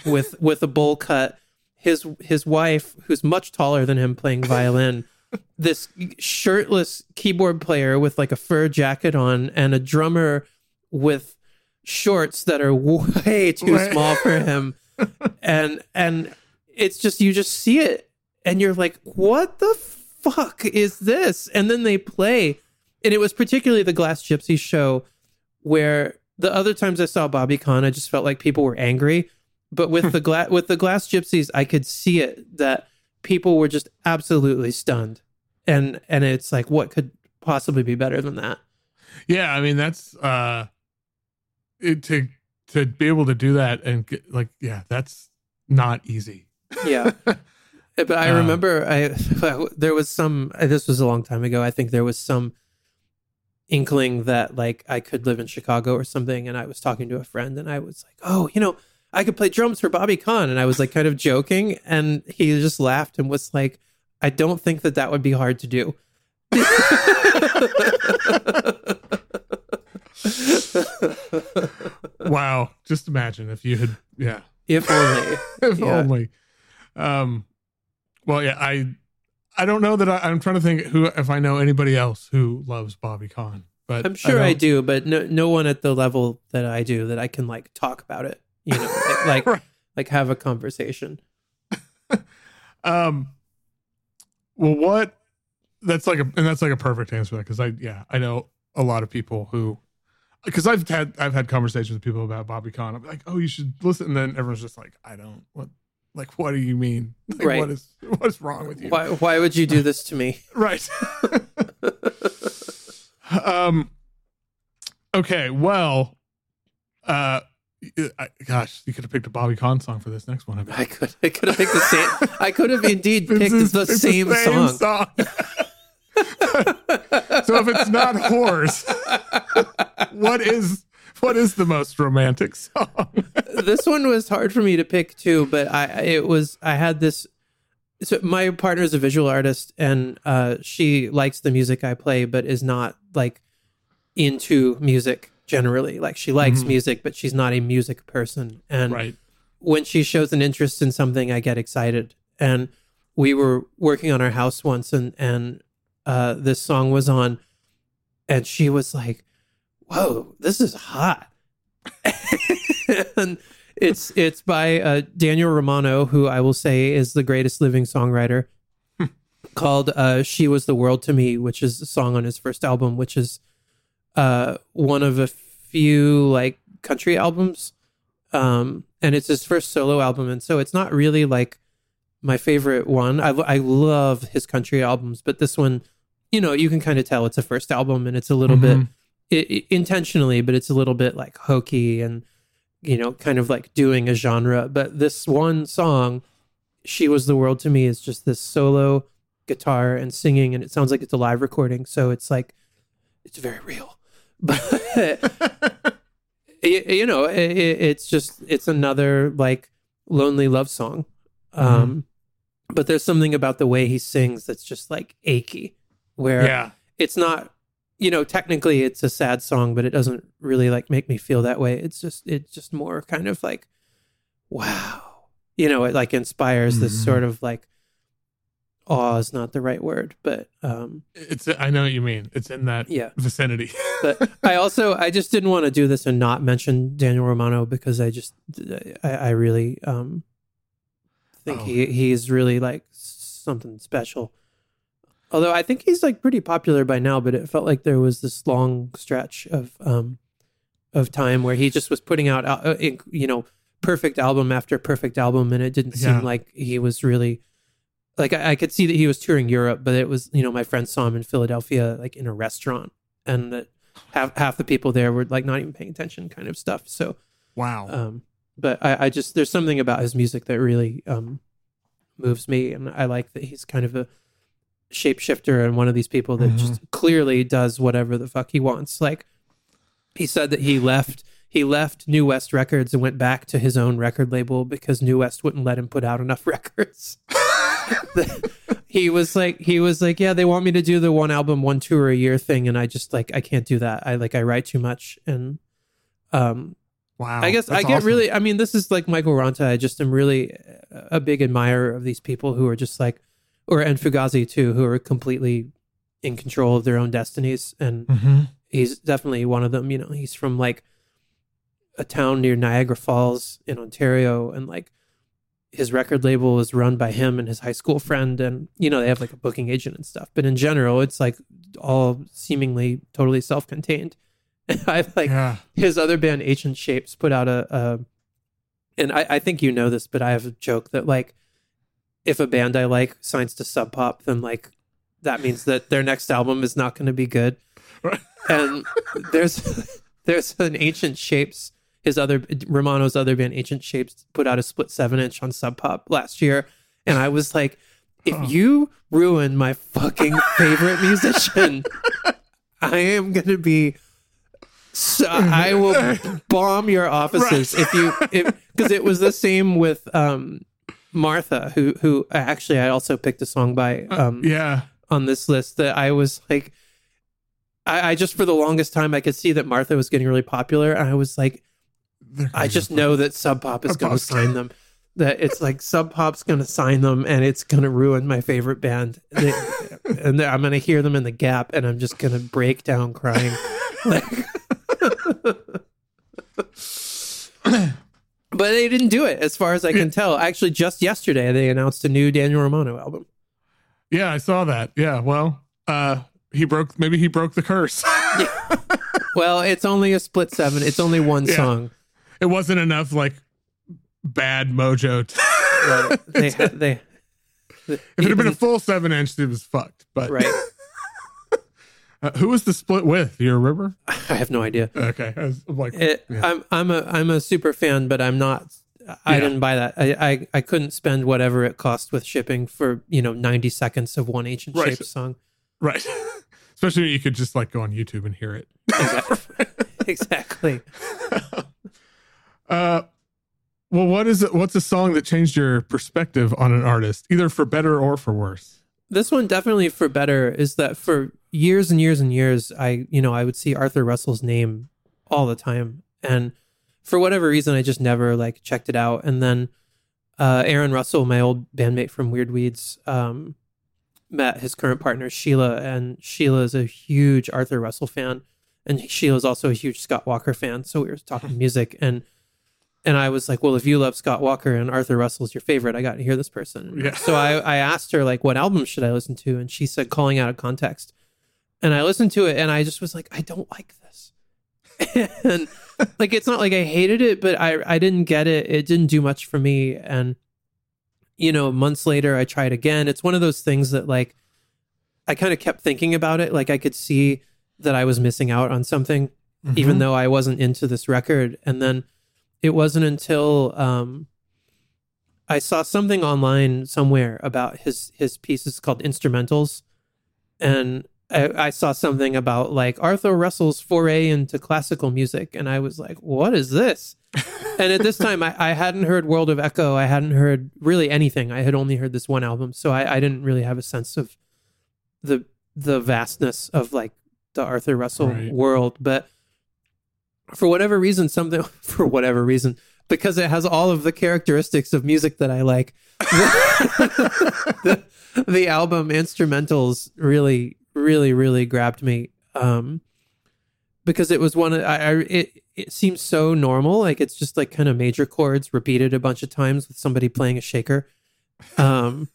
with with a bowl cut. His his wife, who's much taller than him, playing violin. this shirtless keyboard player with like a fur jacket on, and a drummer with shorts that are way too small for him. And and it's just you just see it and you're like what the fuck is this? And then they play. And it was particularly the glass gypsy show where the other times i saw bobby Conn, i just felt like people were angry. But with the glass with the glass gypsies i could see it that people were just absolutely stunned. And and it's like what could possibly be better than that? Yeah, I mean that's uh it, to to be able to do that and get, like yeah, that's not easy. yeah but i Um, remember i there was some this was a long time ago i think there was some inkling that like i could live in chicago or something and i was talking to a friend and i was like oh you know i could play drums for bobby Conn. and i was like kind of joking and he just laughed and was like i don't think that that would be hard to do wow, just imagine if you had yeah, if only if Yeah. only. Um well yeah, I I don't know that I, I'm trying to think who if I know anybody else who loves Bobby Conn, but i'm sure i, don't- do but no, no one at the level that i do that i can like talk about it you know like like, Right. like have a conversation Um. Well, what? That's like a and that's like a perfect answer because I yeah I know a lot of people who because I've had I've had conversations with people about Bobby Conn. I'm like, oh, you should listen. And then everyone's just like, I don't. What? Like, what do you mean? Like, Right. What is what is wrong with you? Why why would you do this to me? Right. um. Okay. Well. Uh. I, gosh, you could have picked a Bobby Conn song for this next one. I bet. I could I could have picked the same I could have indeed picked his- the it's same, song. song. so if it's not Whores, what is what is the most romantic song? this one was hard for me to pick too, but I it was I had this. So my partner is a visual artist, and uh, she likes the music I play, but is not like into music generally. Like she likes Mhm. music, but she's not a music person. And right. when she shows an interest in something, I get excited. And we were working on our house once, and and uh, this song was on, and she was like, "Whoa, this is hot." and it's it's by uh, Daniel Romano, who I will say is the greatest living songwriter. called uh, "She Was the World to Me," which is a song on his first album, which is uh, one of a few like country albums um and it's his first solo album and so it's not really like my favorite one i, I love his country albums but this one you know you can kind of tell it's a first album and it's a little bit Mhm. i i intentionally but it's a little bit like hokey and you know kind of like doing a genre. But this one song she was the world to me is just this solo guitar and singing and it sounds like it's a live recording so it's like it's very real. But y- you know i i- it's just it's another like lonely love song. Um but there's something about the way he sings that's just like achy where Yeah. it's not you know technically it's a sad song but it doesn't really like make me feel that way it's just it's just more kind of like wow you know it like inspires this Mhm. sort of like awe is not the right word but um It's I know what you mean. It's in that yeah vicinity. but I also I just didn't want to do this and not mention Daniel Romano because I just I, I really um think Oh. he he's really like something special. Although I think he's like pretty popular by now, but it felt like there was this long stretch of um of time where he just was putting out uh, you know perfect album after perfect album, and it didn't Yeah. seem like he was really like I, I could see that he was touring Europe, but it was you know my friend saw him in Philadelphia like in a restaurant, and that half half the people there were like not even paying attention, kind of stuff. So, wow. um, but I, I just there's something about his music that really um moves me, and I like that he's kind of a shapeshifter and one of these people that just clearly does whatever the fuck he wants. Like he said that he left he left New West Records and went back to his own record label because New West wouldn't let him put out enough records. he was like he was like yeah they want me to do the one album one tour a year thing and I just like I can't do that. I like I write too much and um wow. I guess I get awesome. really. I mean, this is like Michael Ranta. I just am really a big admirer of these people who are just like, or and Fugazi too, who are completely in control of their own destinies. And Mhm. he's definitely one of them. You know, he's from like a town near Niagara Falls in Ontario, and like his record label is run by him and his high school friend, and you know they have like a booking agent and stuff. But in general, it's like all seemingly totally self-contained. And I like yeah. his other band ancient shapes put out a, a and I, I think you know this but i have a joke that like if a band i like signs to sub pop then like that means that their next album is not going to be good Right. and there's there's an ancient shapes his other romano's other band ancient shapes put out a split seven inch on sub pop last year and i was like if Huh. you ruin my fucking favorite musician i am going to be so I will bomb your offices Right. if you if because it was the same with um Martha who who actually I also picked a song by um yeah. on this list that I was like I, I just for the longest time I could see that Martha was getting really popular and I was like I just know that Sub Pop is going to sign them. That it's like Sub Pop's going to sign them, and it's going to ruin my favorite band. They, and I'm going to hear them in the Gap, and I'm just going to break down crying. Like, but they didn't do it, as far as I can tell. Actually, just yesterday they announced a new Daniel Romano album. Yeah, I saw that. Yeah. Well, uh, he broke. Maybe he broke the curse. Well, it's only a split seven. It's only one Yeah. song. it wasn't enough like bad mojo. To, Right. They ha- they. if it had been a full seven inch, it was fucked. But right. uh, who was the split with? Do you remember? I have no idea. Okay, I was like, It, yeah. I'm I'm a I'm a super fan, but I'm not. I Yeah. didn't buy that. I, I I couldn't spend whatever it cost with shipping for you know 90 seconds of one ancient Right. shape song. right. Especially when you could just like go on YouTube and hear it. exactly. Uh, well, what is it? What's a song that changed your perspective on an artist, either for better or for worse? This one definitely for better is that for years and years and years, I you know I would see Arthur Russell's name all the time, and for whatever reason, I just never like checked it out. And then uh, Aaron Russell, my old bandmate from Weird Weeds, um, met his current partner Sheila, and Sheila is a huge Arthur Russell fan, and Sheila is also a huge Scott Walker fan. So we were talking music, and and I was like, well, if you love Scott Walker and Arthur Russell's your favorite, I got to hear this person. Yeah. So I I asked her like, what album should I listen to, and she said, calling out of context, and I listened to it, and I just was like, I don't like this, and like it's not like I hated it, but I I didn't get it. It didn't do much for me, and you know, months later I tried again. It's one of those things that like I kind of kept thinking about it. Like I could see that I was missing out on something, even Mhm. though I wasn't into this record. And then it wasn't until um, I saw something online somewhere about his his pieces called instrumentals, and I, I saw something about like Arthur Russell's foray into classical music, and I was like, "What is this?" and at this time, I, I hadn't heard World of Echo. I hadn't heard really anything. I had only heard this one album, so I, I didn't really have a sense of the the vastness of like the Arthur Russell Right. world. But for whatever reason, something for whatever reason, because it has all of the characteristics of music that I like. the, the album instrumentals really, really, really grabbed me. Um, because it was one of I, I it it seems so normal, like it's just like kind of major chords repeated a bunch of times with somebody playing a shaker. Um,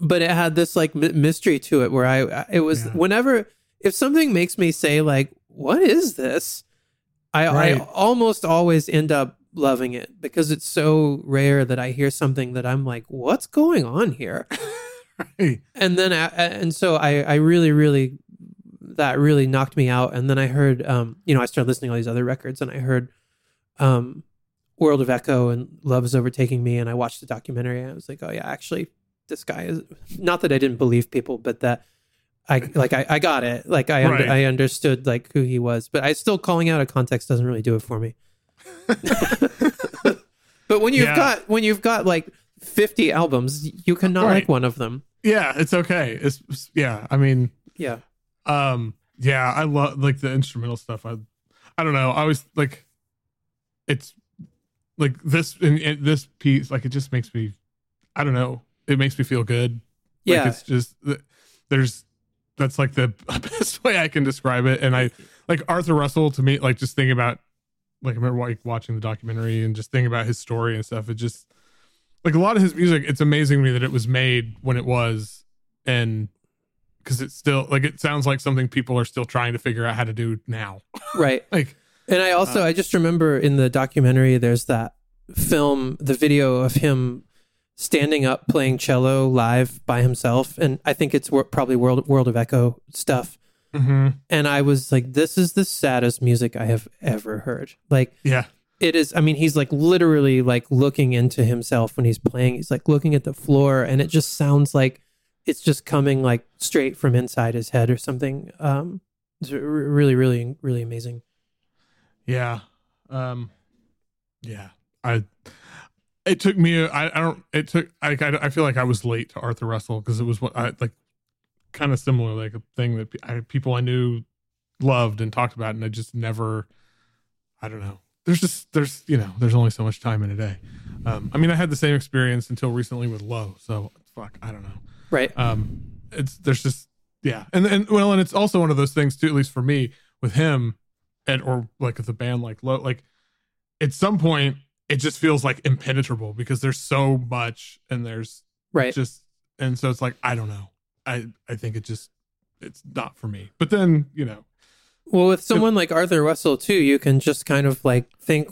but it had this like m- mystery to it where I it was Yeah. whenever if something makes me say like what is this, I Right. I almost always end up loving it because it's so rare that I hear something that I'm like what's going on here Right. and then I- and so I I really really that really knocked me out and then I heard um you know I started listening to all these other records and I heard um World of Echo and Love is Overtaking Me and I watched the documentary and I was like oh yeah actually this guy is not that I didn't believe people but that I like I, I got it like I under, Right. I understood like who he was but I still calling out of context doesn't really do it for me but when you've Yeah. got when you've got like 50 albums you cannot Right. like one of them Yeah, it's okay. It's it's- yeah. I mean, yeah um, yeah. I love like the instrumental stuff. I, I don't know. I always like, it's like this in, in this piece. Like it just makes me, I don't know. It makes me feel good. Like yeah it's just there's that's like the best way I can describe it. And I like Arthur Russell to me, like just thinking about like I remember like watching the documentary and just thinking about his story and stuff. It just like a lot of his music, it's amazing to me that it was made when it was and because it's still like it sounds like something people are still trying to figure out how to do now. right Like and i also Uh, i just remember in the documentary there's that film the video of him standing up playing cello live by himself and i think it's wor- probably world world of echo stuff mhm. and i was like this is the saddest music i have ever heard like yeah. it is i mean he's like literally like looking into himself when he's playing he's like looking at the floor and it just sounds like it's just coming like straight from inside his head or something um it's r- really really really amazing Yeah. Um yeah. I it took me I, I don't it took I, I I feel like I was late to Arthur Russell because it was what I like kind of similar like a thing that I, people I knew loved and talked about and I just never I don't know. There's just there's you know, there's only so much time in a day. Um I mean I had the same experience until recently with Low, so fuck, I don't know right um it's there's just yeah and and well and it's also one of those things too at least for me with him and or like with a band like low like at some point it just feels like impenetrable because there's so much and there's right just and so it's like i don't know i i think it just it's not for me but then you know Well, with someone like Arthur Russell too, you can just kind of like think,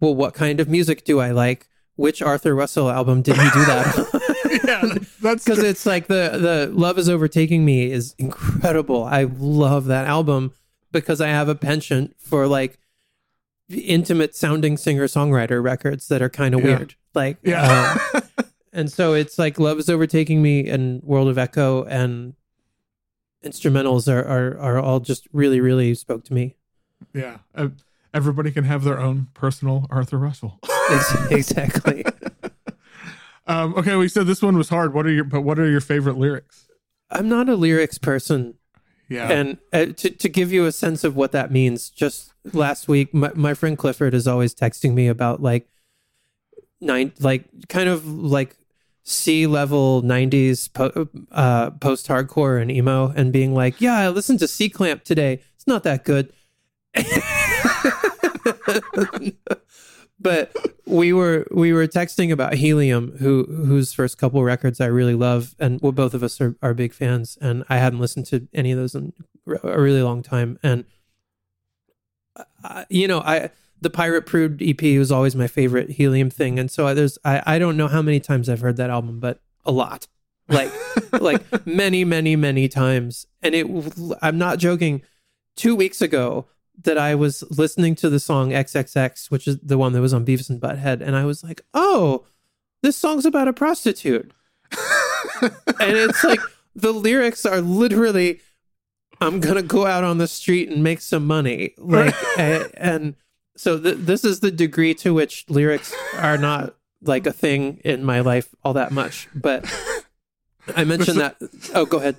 well, what kind of music do I like? Which Arthur Russell album did he do that? yeah, that's because it's like the the Love is Overtaking Me is incredible. I love that album because I have a penchant for like intimate sounding singer songwriter records that are kind of Yeah. weird. Like yeah. um, and so it's like Love is Overtaking Me and World of Echo and instrumentals are are, are all just really really spoke to me. yeah. Uh, everybody can have their own personal Arthur Russell. Exactly. um, okay, we said this one was hard. What are your but what are your favorite lyrics? I'm not a lyrics person. Yeah. And uh, to to give you a sense of what that means, just last week, my, my friend Clifford is always texting me about like nine, like kind of like C level '90s po- uh, post hardcore and emo, and being like, "Yeah, I listened to C Clamp today. It's not that good." but we were we were texting about Helium, who whose first couple records I really love, and well, both of us are, are big fans. And I hadn't listened to any of those in a really long time. And uh, you know, I the Pirate Prude EP was always my favorite Helium thing, and so there's I I don't know how many times I've heard that album, but a lot, like like many many many times. And it I'm not joking. Two weeks ago, that I was listening to the song XXX, which is the one that was on Beavis and Butthead, and I was like, "Oh, this song's about a prostitute," and it's like the lyrics are literally, "I'm gonna go out on the street and make some money," like, a- and so th- this is the degree to which lyrics are not like a thing in my life all that much. But I mentioned that. Oh, go ahead.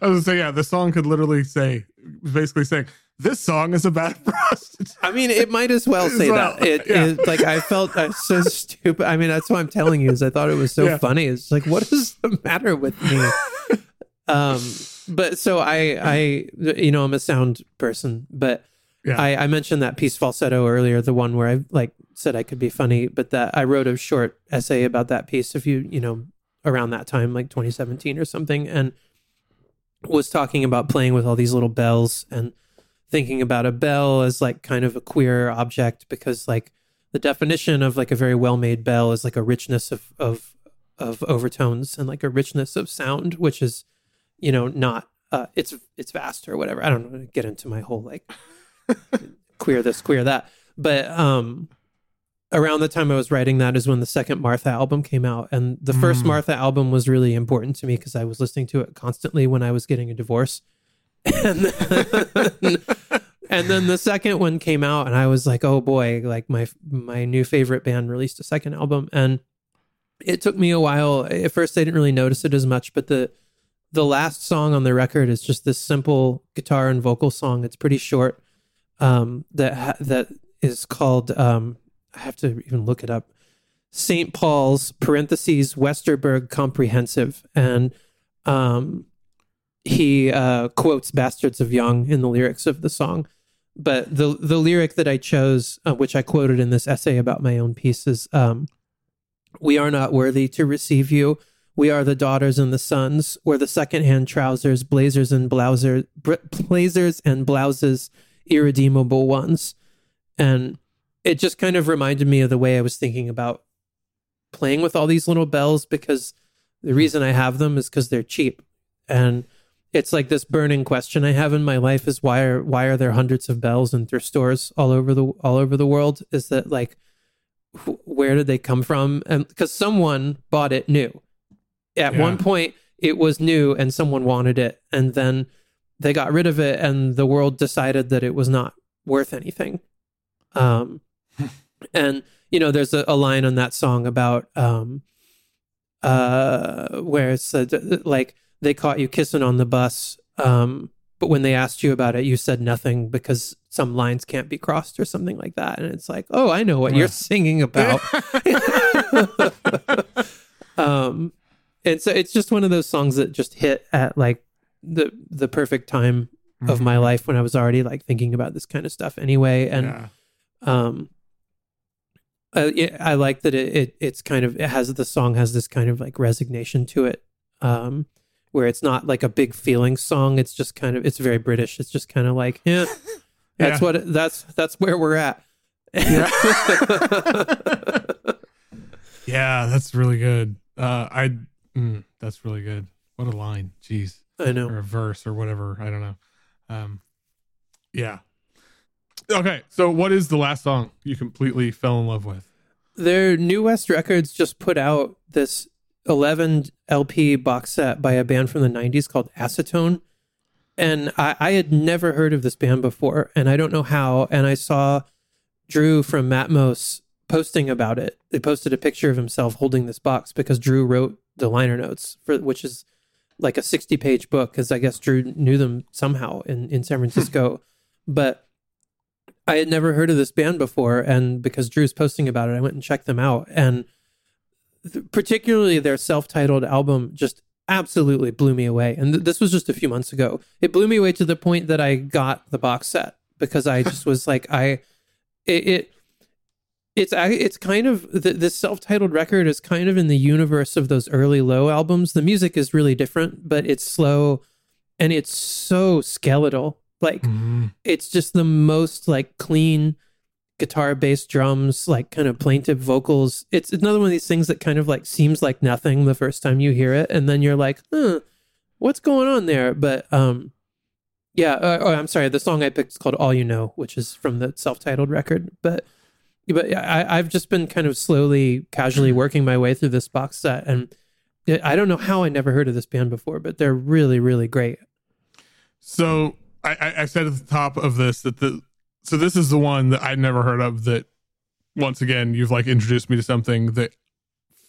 I was gonna say, yeah, the song could literally say basically saying, This song is about a. I mean, it might as well say Well, that. It, yeah. it- like I felt uh, so stupid. I mean, that's what I'm telling you is I thought it was so Yeah. funny. It's like, what is the matter with me? um, but so I, I, you know, I'm a sound person, but Yeah. I, I mentioned that piece falsetto earlier, the one where I like said I could be funny, but that I wrote a short essay about that piece. If you, you know, around that time, like 2017 or something, and was talking about playing with all these little bells and thinking about a bell as like kind of a queer object because like the definition of like a very well made bell is like a richness of of of overtones and like a richness of sound, which is you know not uh it's it's vast or whatever. I don't want to get into my whole like queer this queer that, but um around the time I was writing that is when the second Martha album came out. And the first Mm. Martha album was really important to me because I was listening to it constantly when I was getting a divorce. And then, and then the second one came out and I was like, oh boy, like my my new favorite band released a second album. And it took me a while. At first I didn't really notice it as much, but the the last song on the record is just this simple guitar and vocal song. It's pretty short. Um, that ha- that is called um, I have to even look it up. St. Paul's parentheses Westerberg Comprehensive, and um, he uh, quotes "Bastards of Young" in the lyrics of the song. But the the lyric that I chose, uh, which I quoted in this essay about my own piece, is um, "We are not worthy to receive you. We are the daughters and the sons. We're the secondhand trousers, blazers and blouser, br- blazers and blouses, irredeemable ones." And it just kind of reminded me of the way I was thinking about playing with all these little bells because the reason I have them is because they're cheap. And it's like this burning question I have in my life is why are why are there hundreds of bells in thrift stores all over the all over the world? Is that like wh- where did they come from? And because someone bought it new. At Yeah. one point it was new and someone wanted it and then they got rid of it and the world decided that it was not worth anything. Um and you know there's a, a line on that song about um uh where it's said like they caught you kissing on the bus um but when they asked you about it you said nothing because some lines can't be crossed or something like that. And it's like oh i know what you're singing about. Um and so it's just one of those songs that just hit at like the the perfect time of my Mhm. life when i was already like thinking about this kind of stuff anyway. And yeah. um it, i like that it, it it's kind of it has the song has this kind of like resignation to it. Um where it's not like a big feeling song it's just kind of it's very british it's just kind of like yeah That's Yeah. what that's that's where we're at. Yeah. yeah, that's really good. Uh, I mm, that's really good. What a line, jeez, I know. or a verse or whatever. I don't know. Um, yeah. Okay, so what is the last song you completely fell in love with? Their New West Records just put out this 11 LP box set by a band from the 90s called Acetone. And I, I had never heard of this band before, and I don't know how. And I saw Drew from Matmos posting about it. They posted a picture of himself holding this box because Drew wrote the liner notes for which is like a 60 page book because I guess Drew knew them somehow in, in San hmm. Francisco. but I had never heard of this band before, and because Drew's posting about it, I went and checked them out. And th- particularly their self-titled album just absolutely blew me away. And th- this was just a few months ago. It blew me away to the point that I got the box set because I just was like, I it. it it's I- it's kind of th- this self-titled record is kind of in the universe of those early low albums. The music is really different, but it's slow and it's so skeletal. Like mm-hmm. it's just the most like clean guitar bass drums like kind of plaintive vocals. It's another one of these things that kind of like seems like nothing the first time you hear it and then you're like huh what's going on there? But um yeah uh, oh i'm sorry the song i picked is called all you know which is from the self-titled record but but I, i've just been kind of slowly casually working my way through this box set and i don't know how i never heard of this band before but they're really really great. So I, I, I said at the top of this that the so this is the one that I'd never heard of. That once again you've like introduced me to something that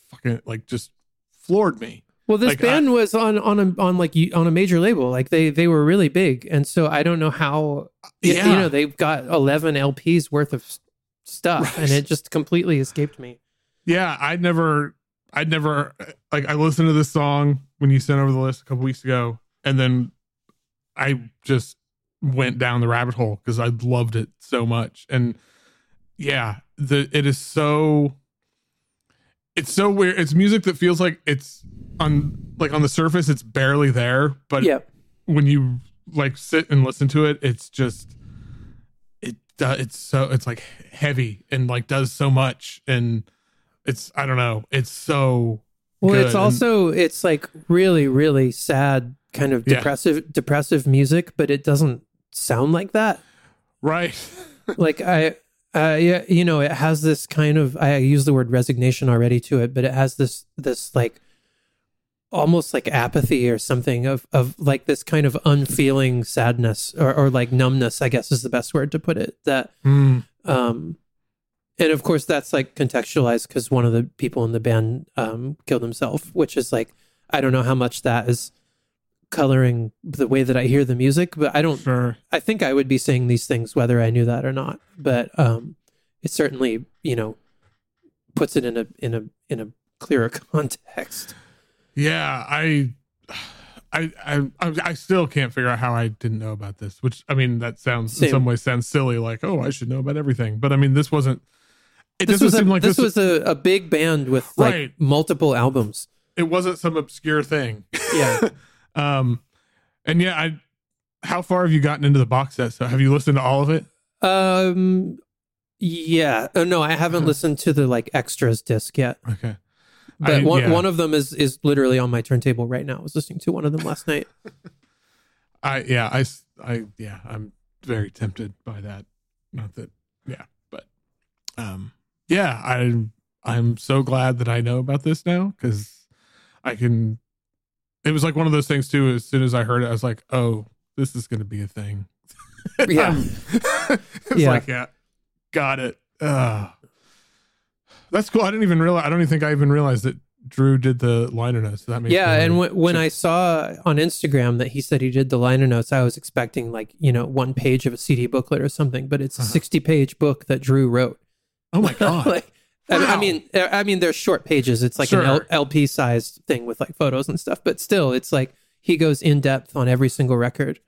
fucking like just floored me. Well, this Like, band was on on a, on like on a major label. Like they they were really big, and so I don't know how. Yeah. you know they've got eleven LPs worth of stuff, and it just completely escaped me. Yeah, I'd never, I'd never like I listened to this song when you sent over the list a couple weeks ago, and then I just went down the rabbit hole because I loved it so much. And yeah, the it is so it's so weird. It's music that feels like it's on like on the surface it's barely there, but yeah, when you like sit and listen to it, it's just it do, it's so it's like heavy and like does so much and it's I don't know, it's so well, good. it's also it's like really really sad, kind of Yeah. depressive depressive music, but it doesn't sound like that. right. like I, uh, yeah, you know, it has this kind of. I use the word resignation already to it, but it has this this like almost like apathy or something of of like this kind of unfeeling sadness or or like numbness. I guess is the best word to put it. That Mm, um, and of course that's like contextualized because one of the people in the band um killed himself, which is like I don't know how much that is coloring the way that I hear the music, but I don't sure. I think I would be saying these things whether I knew that or not. But um, it certainly, you know, puts it in a in a in a clearer context. Yeah, I I, I I still can't figure out how I didn't know about this. Which I mean, that sounds Same. in some ways sounds silly, like oh, I should know about everything. But I mean, this wasn't. It This doesn't was a, seem like this, this. was a, a big band with like Right. multiple albums. it wasn't some obscure thing. Yeah. um, and yeah, I. How far have you gotten into the box set? So have you listened to all of it? Um, yeah. Oh, no, I haven't listened to the like extras disc yet. Okay. But I- one yeah. one of them is is literally on my turntable right now. I was listening to one of them last night. I yeah, I I yeah, I'm very tempted by that. Not that yeah, but um yeah, I I'm so glad that I know about this now cuz I can it was like one of those things too as soon as I heard it I was like, "Oh, this is going to be a thing." Yeah. Um, it's Yeah. like, yeah. Got it. Uh, that's cool. I didn't even realize I don't even think I even realized that Drew did the liner notes. That makes yeah and really when, when i saw on instagram that he said he did the liner notes i was expecting like you know one page of a cd booklet or something but it's a Uh-huh. 60 page book that drew wrote Oh my god. like I, I mean i mean they're short pages it's like an L- lp sized thing with like photos and stuff but still it's like he goes in depth on every single record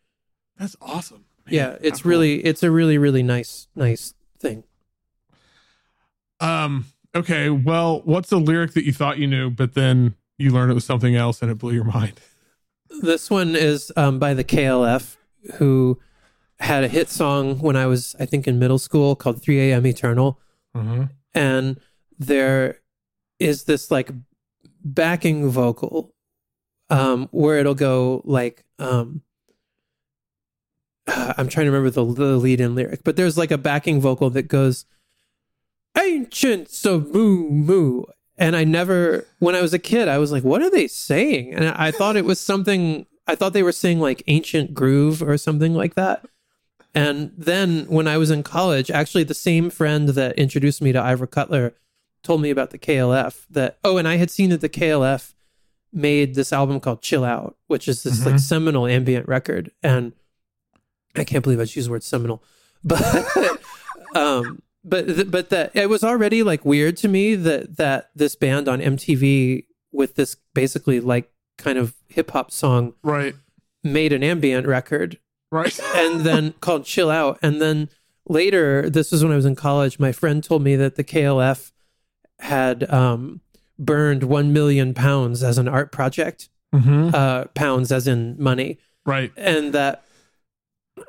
That's awesome. Man, yeah how it's cool. really it's a really really nice nice thing Um. Okay. Well, what's a lyric that you thought you knew, but then you learned it was something else, and it blew your mind? This one is um, by the KLF, who had a hit song when I was, I think, in middle school called 3 a.m. Eternal. Uh-huh. And there is this like backing vocal um, where it'll go like, um, I'm trying to remember the, the lead in lyric, but there's like a backing vocal that goes, ancient of Mu Mu. And I never, when I was a kid, I was like, what are they saying? And I thought it was something, I thought they were saying like ancient groove or something like that. And then when I was in college, actually, the same friend that introduced me to Ivor Cutler told me about the KLF. That, oh, and I had seen that the KLF made this album called Chill Out, which is this like Mhm. seminal ambient record. And I can't believe I used the word seminal, but, um, but, th- but that it was already like weird to me that, that this band on MTV with this basically like kind of hip hop song Right. made an ambient record Right. and then called Chill Out. And then later, this was when I was in college, my friend told me that the KLF had um, burned 1 million pounds as an art project, hmm uh, pounds as in money. Right. And that,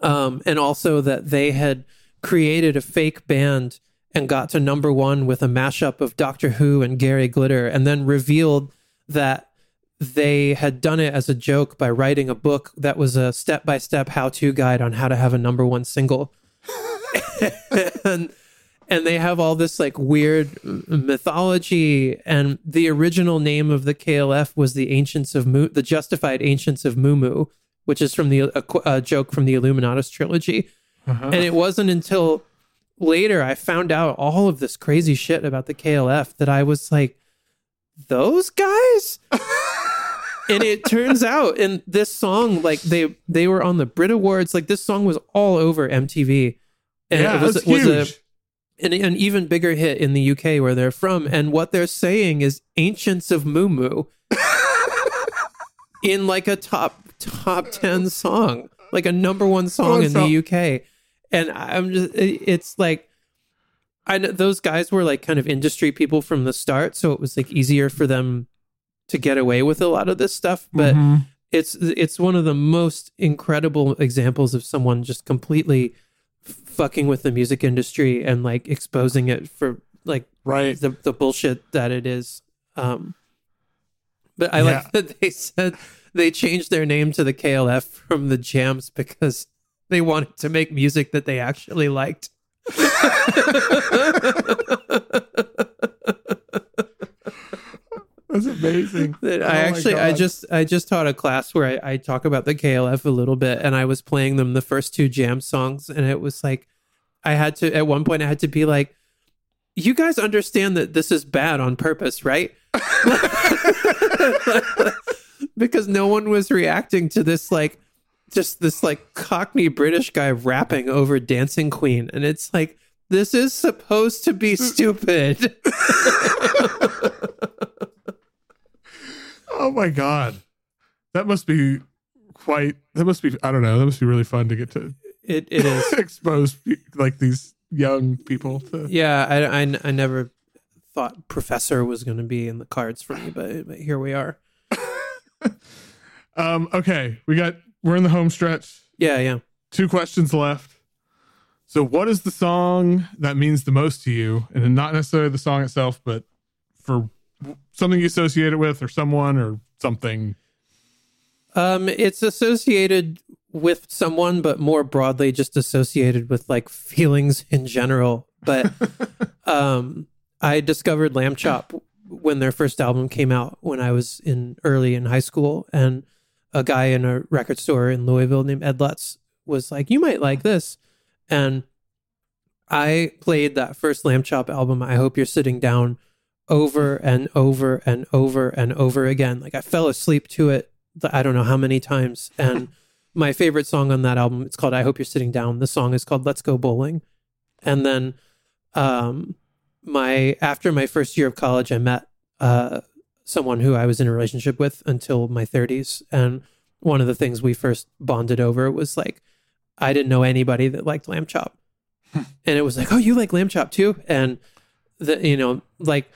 um, and also that they had created a fake band and got to number one with a mashup of Doctor Who and Gary Glitter, and then revealed that they had done it as a joke by writing a book that was a step by step how to guide on how to have a number one single. and and they have all this like weird mythology and the original name of the KLF was the ancients of Mu the justified ancients of Mumu which is from the a, a joke from the Illuminatus trilogy Uh-huh. and it wasn't until later I found out all of this crazy shit about the KLF that I was like, those guys? and it turns out in this song, like they they were on the Brit Awards, like this song was all over MTV. And yeah, it was, was huge. a an, an even bigger hit in the UK where they're from. And what they're saying is Ancients of Mu in like a top top 10 song, like a number one song in the UK. And I'm just, it- it's like, I know those guys were like kind of industry people from the start. So it was like easier for them to get away with a lot of this stuff. But Mhm. it's, it's one of the most incredible examples of someone just completely fucking with the music industry and like exposing it for like right. the the bullshit that it is. Um, but I Yeah. like that they said they changed their name to the KLF from the Jams because they wanted to make music that they actually liked. That's amazing. That Oh I my actually I just I just taught a class where I, I talk about the KLF a little bit and I was playing them the first two jam songs and it was like I had to at one point I had to be like you guys understand that this is bad on purpose, right? because no one was reacting to this like just this like cockney British guy rapping over Dancing Queen and it's like this is supposed to be stupid. Oh my god, that must be quite. That must be. I don't know. That must be really fun to get to It it is. expose like these young people to. Yeah, I, I, I never thought Professor was going to be in the cards for me, but, but here we are. Um. Okay, we got. We're in the home stretch. Yeah, yeah. Two questions left. So, what is the song that means the most to you, and not necessarily the song itself, but for something you associate it with, or someone, or something? Um, it's associated with someone, but more broadly, just associated with like feelings in general. But um, I discovered Lambchop when their first album came out when I was in early in high school, and a guy in a record store in Louisville named Ed Lutz was like, "You might like this," and I played that first Lambchop album. I hope you're sitting down over and over and over and over again. Like I fell asleep to it. I don't know how many times. And my favorite song on that album, it's called "I Hope You're Sitting Down." The song is called "Let's Go Bowling." And then, um, my after my first year of college, I met uh someone who I was in a relationship with until my 30s, and one of the things we first bonded over was like I didn't know anybody that liked Lambchop. and it was like, "Oh, you like Lambchop too?" And the you know, like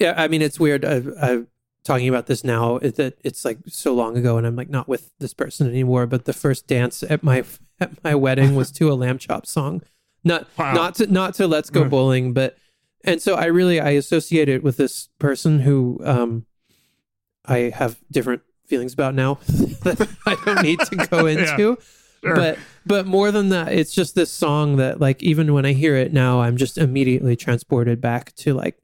yeah, I mean, it's weird. I, I talking about this now that it's like so long ago and I'm like not with this person anymore but the first dance at my at my wedding was to a Lambchop song not Wow. not to not to let's go bowling but and so I really I associate it with this person who um I have different feelings about now that I don't need to go Yeah. into Sure. but but more than that it's just this song that like even when i hear it now i'm just immediately transported back to like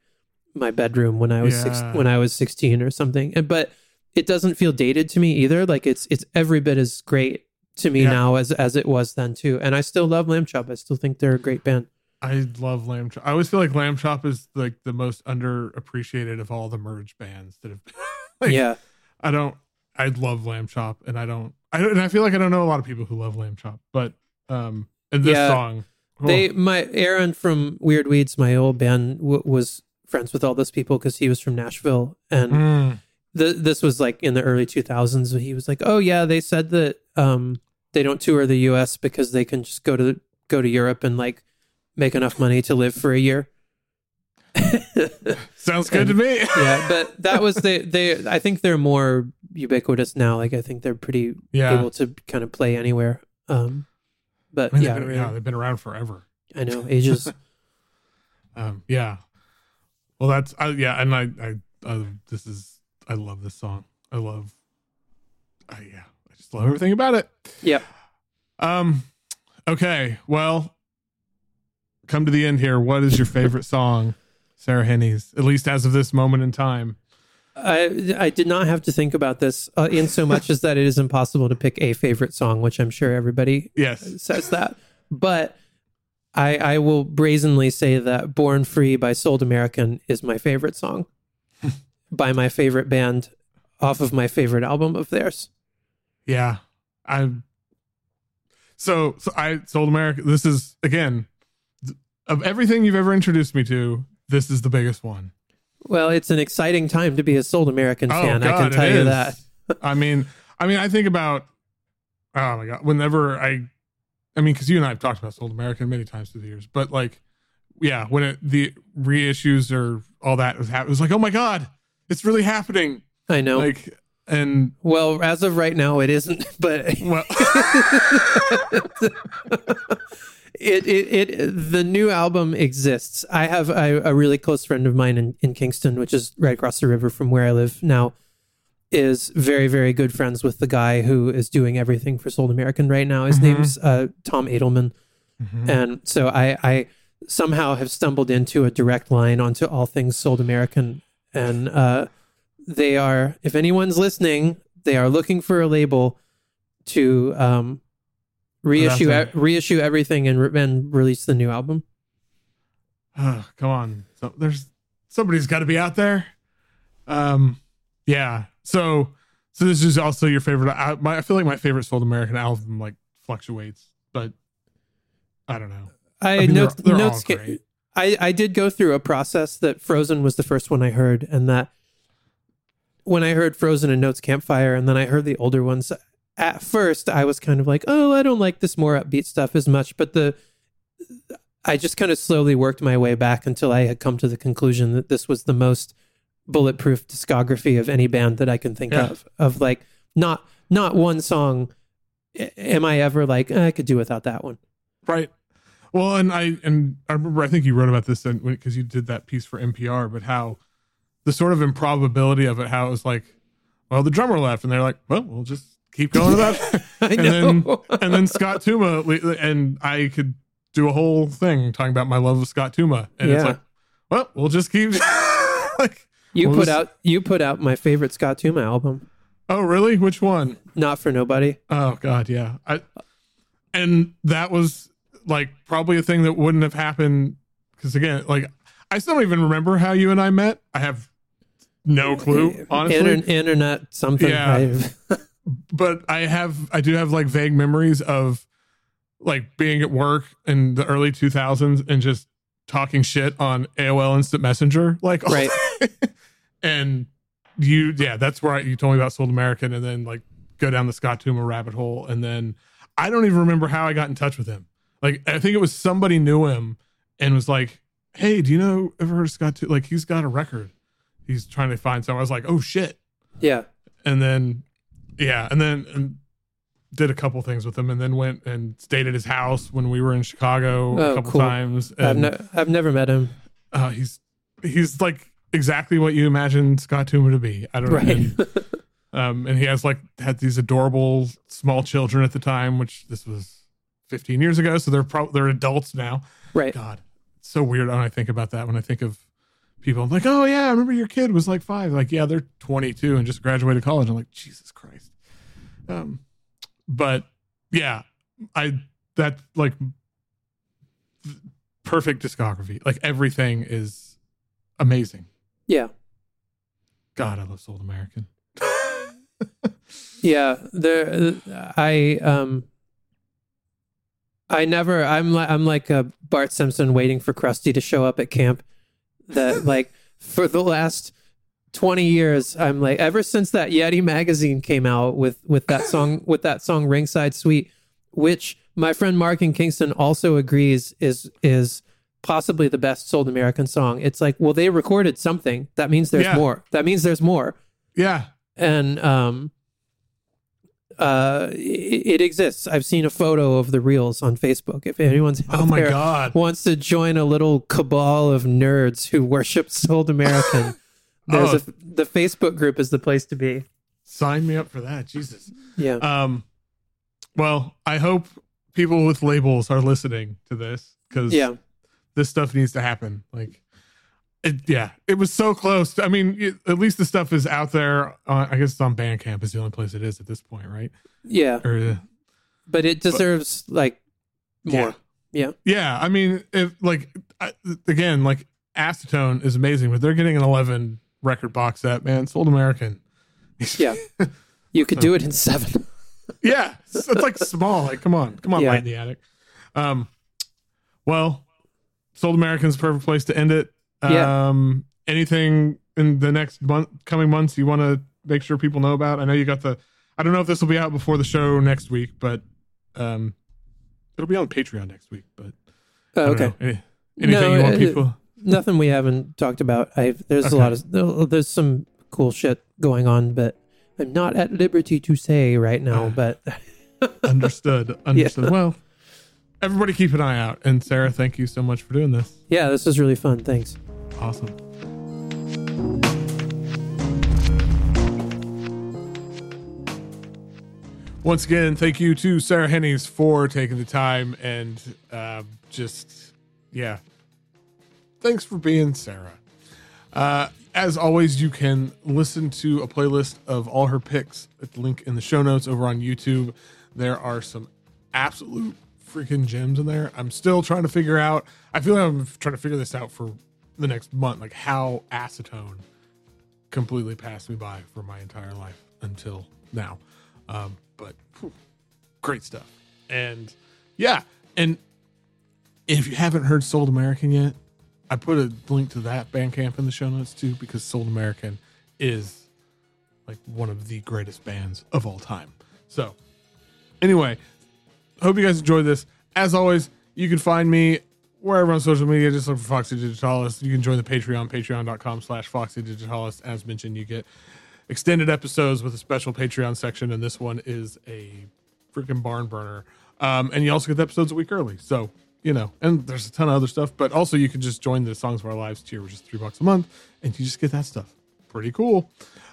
my bedroom when i was six, when i was 16 or something and but it doesn't feel dated to me either like it's it's every bit as great to me Yeah. now as as it was then too and i still love Lambchop i still think they're a great band I love Lambchop. I always feel like Lamb Chop is like the most underappreciated of all the merge bands that have. like, yeah I don't. I love Lambchop, and I don't. I don't. And I feel like I don't know a lot of people who love Lambchop, but um, and this Yeah. song, oh, they my aaron from weird weeds my old band w- was friends with all those people because he was from nashville and mm, the, this was like in the early 2000s he was like oh yeah they said that um they don't tour the us because they can just go to go to europe and like make enough money to live for a year sounds good to me. yeah but that was they they i think they're more ubiquitous now like i think they're pretty Yeah. able to kind of play anywhere um but I mean, yeah, they've been, yeah, they've been around forever. i know ages Um, yeah. Well, that's I, yeah, and I, I, uh, this is I love this song. I love, I, yeah, I just love everything about it. yep Um, okay, well, come to the end here. What is your favorite song, Sarah Hennies? At least as of this moment in time. I I did not have to think about this uh, in so much as that it is impossible to pick a favorite song, which I'm sure everybody Yes. says that. But I I will brazenly say that Born Free by Souled American is my favorite song by my favorite band off of my favorite album of theirs. Yeah. I. So, so I sold America. This is again of everything you've ever introduced me to. This is the biggest one. Well, it's an exciting time to be a Souled American Oh, fan. I can tell you is. that. I mean, I mean, I think about, oh my god, whenever I, I mean, because you and I have talked about Souled American many times through the years, but like, yeah, when it the reissues or all that was happening, it was like, oh my god, it's really happening. I know. Like, and well, as of right now, it isn't. But well, it, it it the new album exists. I have a, a really close friend of mine in, in Kingston, which is right across the river from where I live now, is very very good friends with the guy who is doing everything for Souled American right now. His Mhm. name's uh, Tom Edelman, Mhm. and so I I somehow have stumbled into a direct line onto all things Souled American, and uh, they are if anyone's listening, they are looking for a label to um, reissue e- reissue everything and, re- and release the new album. oh, come on, so there's somebody's got to be out there. Um, yeah. So, so this is also your favorite. I, my, I feel like my favorite Souled American album like fluctuates, but I don't know. I, I mean, notes, they're, they're notes ca-. I, I did go through a process that Frozen was the first one I heard, and that when I heard Frozen and Notes Campfire, and then I heard the older ones, at first I was kind of like, oh, I don't like this more upbeat stuff as much. But the I just kind of slowly worked my way back until I had come to the conclusion that this was the most bulletproof discography of any band that I can think Yeah. of. Of like not not one song am I ever like "Eh, I could do without that one. Right. Well, and I and I remember I think you wrote about this because you did that piece for NPR, but how the sort of improbability of it, how it was like, well, the drummer left, and they're like, well, we'll just keep going to that, I and know. then and then Scott Tuma, and I could do a whole thing talking about my love of Scott Tuma, and it's like, well, we'll just keep like, You What put was- out you put out my favorite Scott Tuma album. oh, really? Which one? Not for nobody. Oh God, yeah. I and that was like probably a thing that wouldn't have happened because again, like I still don't even remember how you and I met. I have no clue, honestly. Inter- internet something. Yeah. I- but I have I do have like vague memories of like being at work in the early 2000s and just talking shit on AOL Instant Messenger, like Right. and you, yeah, that's where you told me about Souled American, and then like go down the Scott Tuma rabbit hole, and then I don't even remember how I got in touch with him. Like I think it was somebody knew him and was like, "Hey, do you know ever heard of Scott? Tuma? Like he's got a record." he's trying to find someone. I was like, oh shit. Yeah. And then, yeah, and then and did a couple things with him, and then went and stayed at his house when we were in Chicago Oh, a couple cool. times. I've, ne- I've never met him. uh, he's he's like exactly what you imagine Scott Tuma to be. I don't know. Right. And, um, and he has like had these adorable small children at the time, which this was 15 years ago, so they're probably they're adults now. right. God, it's so weird when I think about that. When I think of people, I'm like, oh yeah, I remember your kid was like five. Like, yeah, they're 22 and just graduated college. I'm like, Jesus Christ. Um, but yeah, I that like perfect discography. Like everything is amazing. Yeah. God, I love Souled American. Yeah, there. I um. I never. I'm like I'm like a Bart Simpson waiting for Krusty to show up at camp. That like for the last twenty years, I'm like ever since that Yeti magazine came out with with that song with that song Ringside Suite, which my friend Mark in Kingston also agrees is is possibly the best Souled American song. It's like, well, they recorded something. That means there's Yeah. more. That means there's more yeah, and um uh it, it exists i've seen a photo of the reels on facebook if anyone's Oh my God. wants to join a little cabal of nerds who worship Souled American there's Oh. a the facebook group is the place to be sign me up for that. Jesus. yeah Um, well, I hope people with labels are listening to this because yeah this stuff needs to happen. Like, it, yeah, it was so close. I mean, it, at least the stuff is out there. Uh, I guess it's on Bandcamp is the only place it is at this point, right? yeah Or uh, but it deserves like more yeah yeah. I mean, if like I, again, like Acetone is amazing, but they're getting an eleven record box set. Man, Souled American. yeah you could do it in seven yeah, it's, it's like small. Like, come on, come on, Yeah. light in the attic. Um, well, Souled American's perfect place to end it. Yeah. Um, anything in the next month, coming months, you want to make sure people know about? I know you got the. I don't know if this will be out before the show next week, but um, it'll be on Patreon next week. But Oh, okay. Any- anything No, you want uh, people? nothing we haven't talked about I've there's Okay. a lot of there's some cool shit going on but i'm not at liberty to say right now but Understood. Understood. Well, everybody keep an eye out. And Sarah, thank you so much for doing this. yeah this was really fun thanks Awesome. Once again, thank you to Sarah Hennies for taking the time and uh, just, yeah. Thanks for being Sarah. Uh, as always, you can listen to a playlist of all her picks at the link in the show notes over on YouTube. There are some absolute freaking gems in there. I'm still trying to figure out. I feel like I'm trying to figure this out for the next month, like how acetone completely passed me by for my entire life until now. Um, but whew, great stuff. And yeah, and if you haven't heard Souled American yet, I put a link to that Bandcamp in the show notes too, because Souled American is like one of the greatest bands of all time. So, anyway, hope you guys enjoyed this. As always, you can find me wherever on social media. Just look for Foxy Digitalis. You can join the Patreon, patreon.com slash Foxy Digitalis. As mentioned, you get extended episodes with a special Patreon section, and this one is a freaking barn burner. Um, and you also get the episodes a week early. So, you know, and there's a ton of other stuff, but also you can just join the Songs of Our Lives tier, which is three bucks a month, and you just get that stuff. Pretty cool.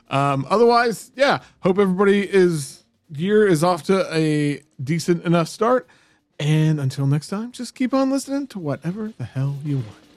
Um, otherwise, yeah, hope everybody is year is off to a decent enough start. And until next time, just keep on listening to whatever the hell you want.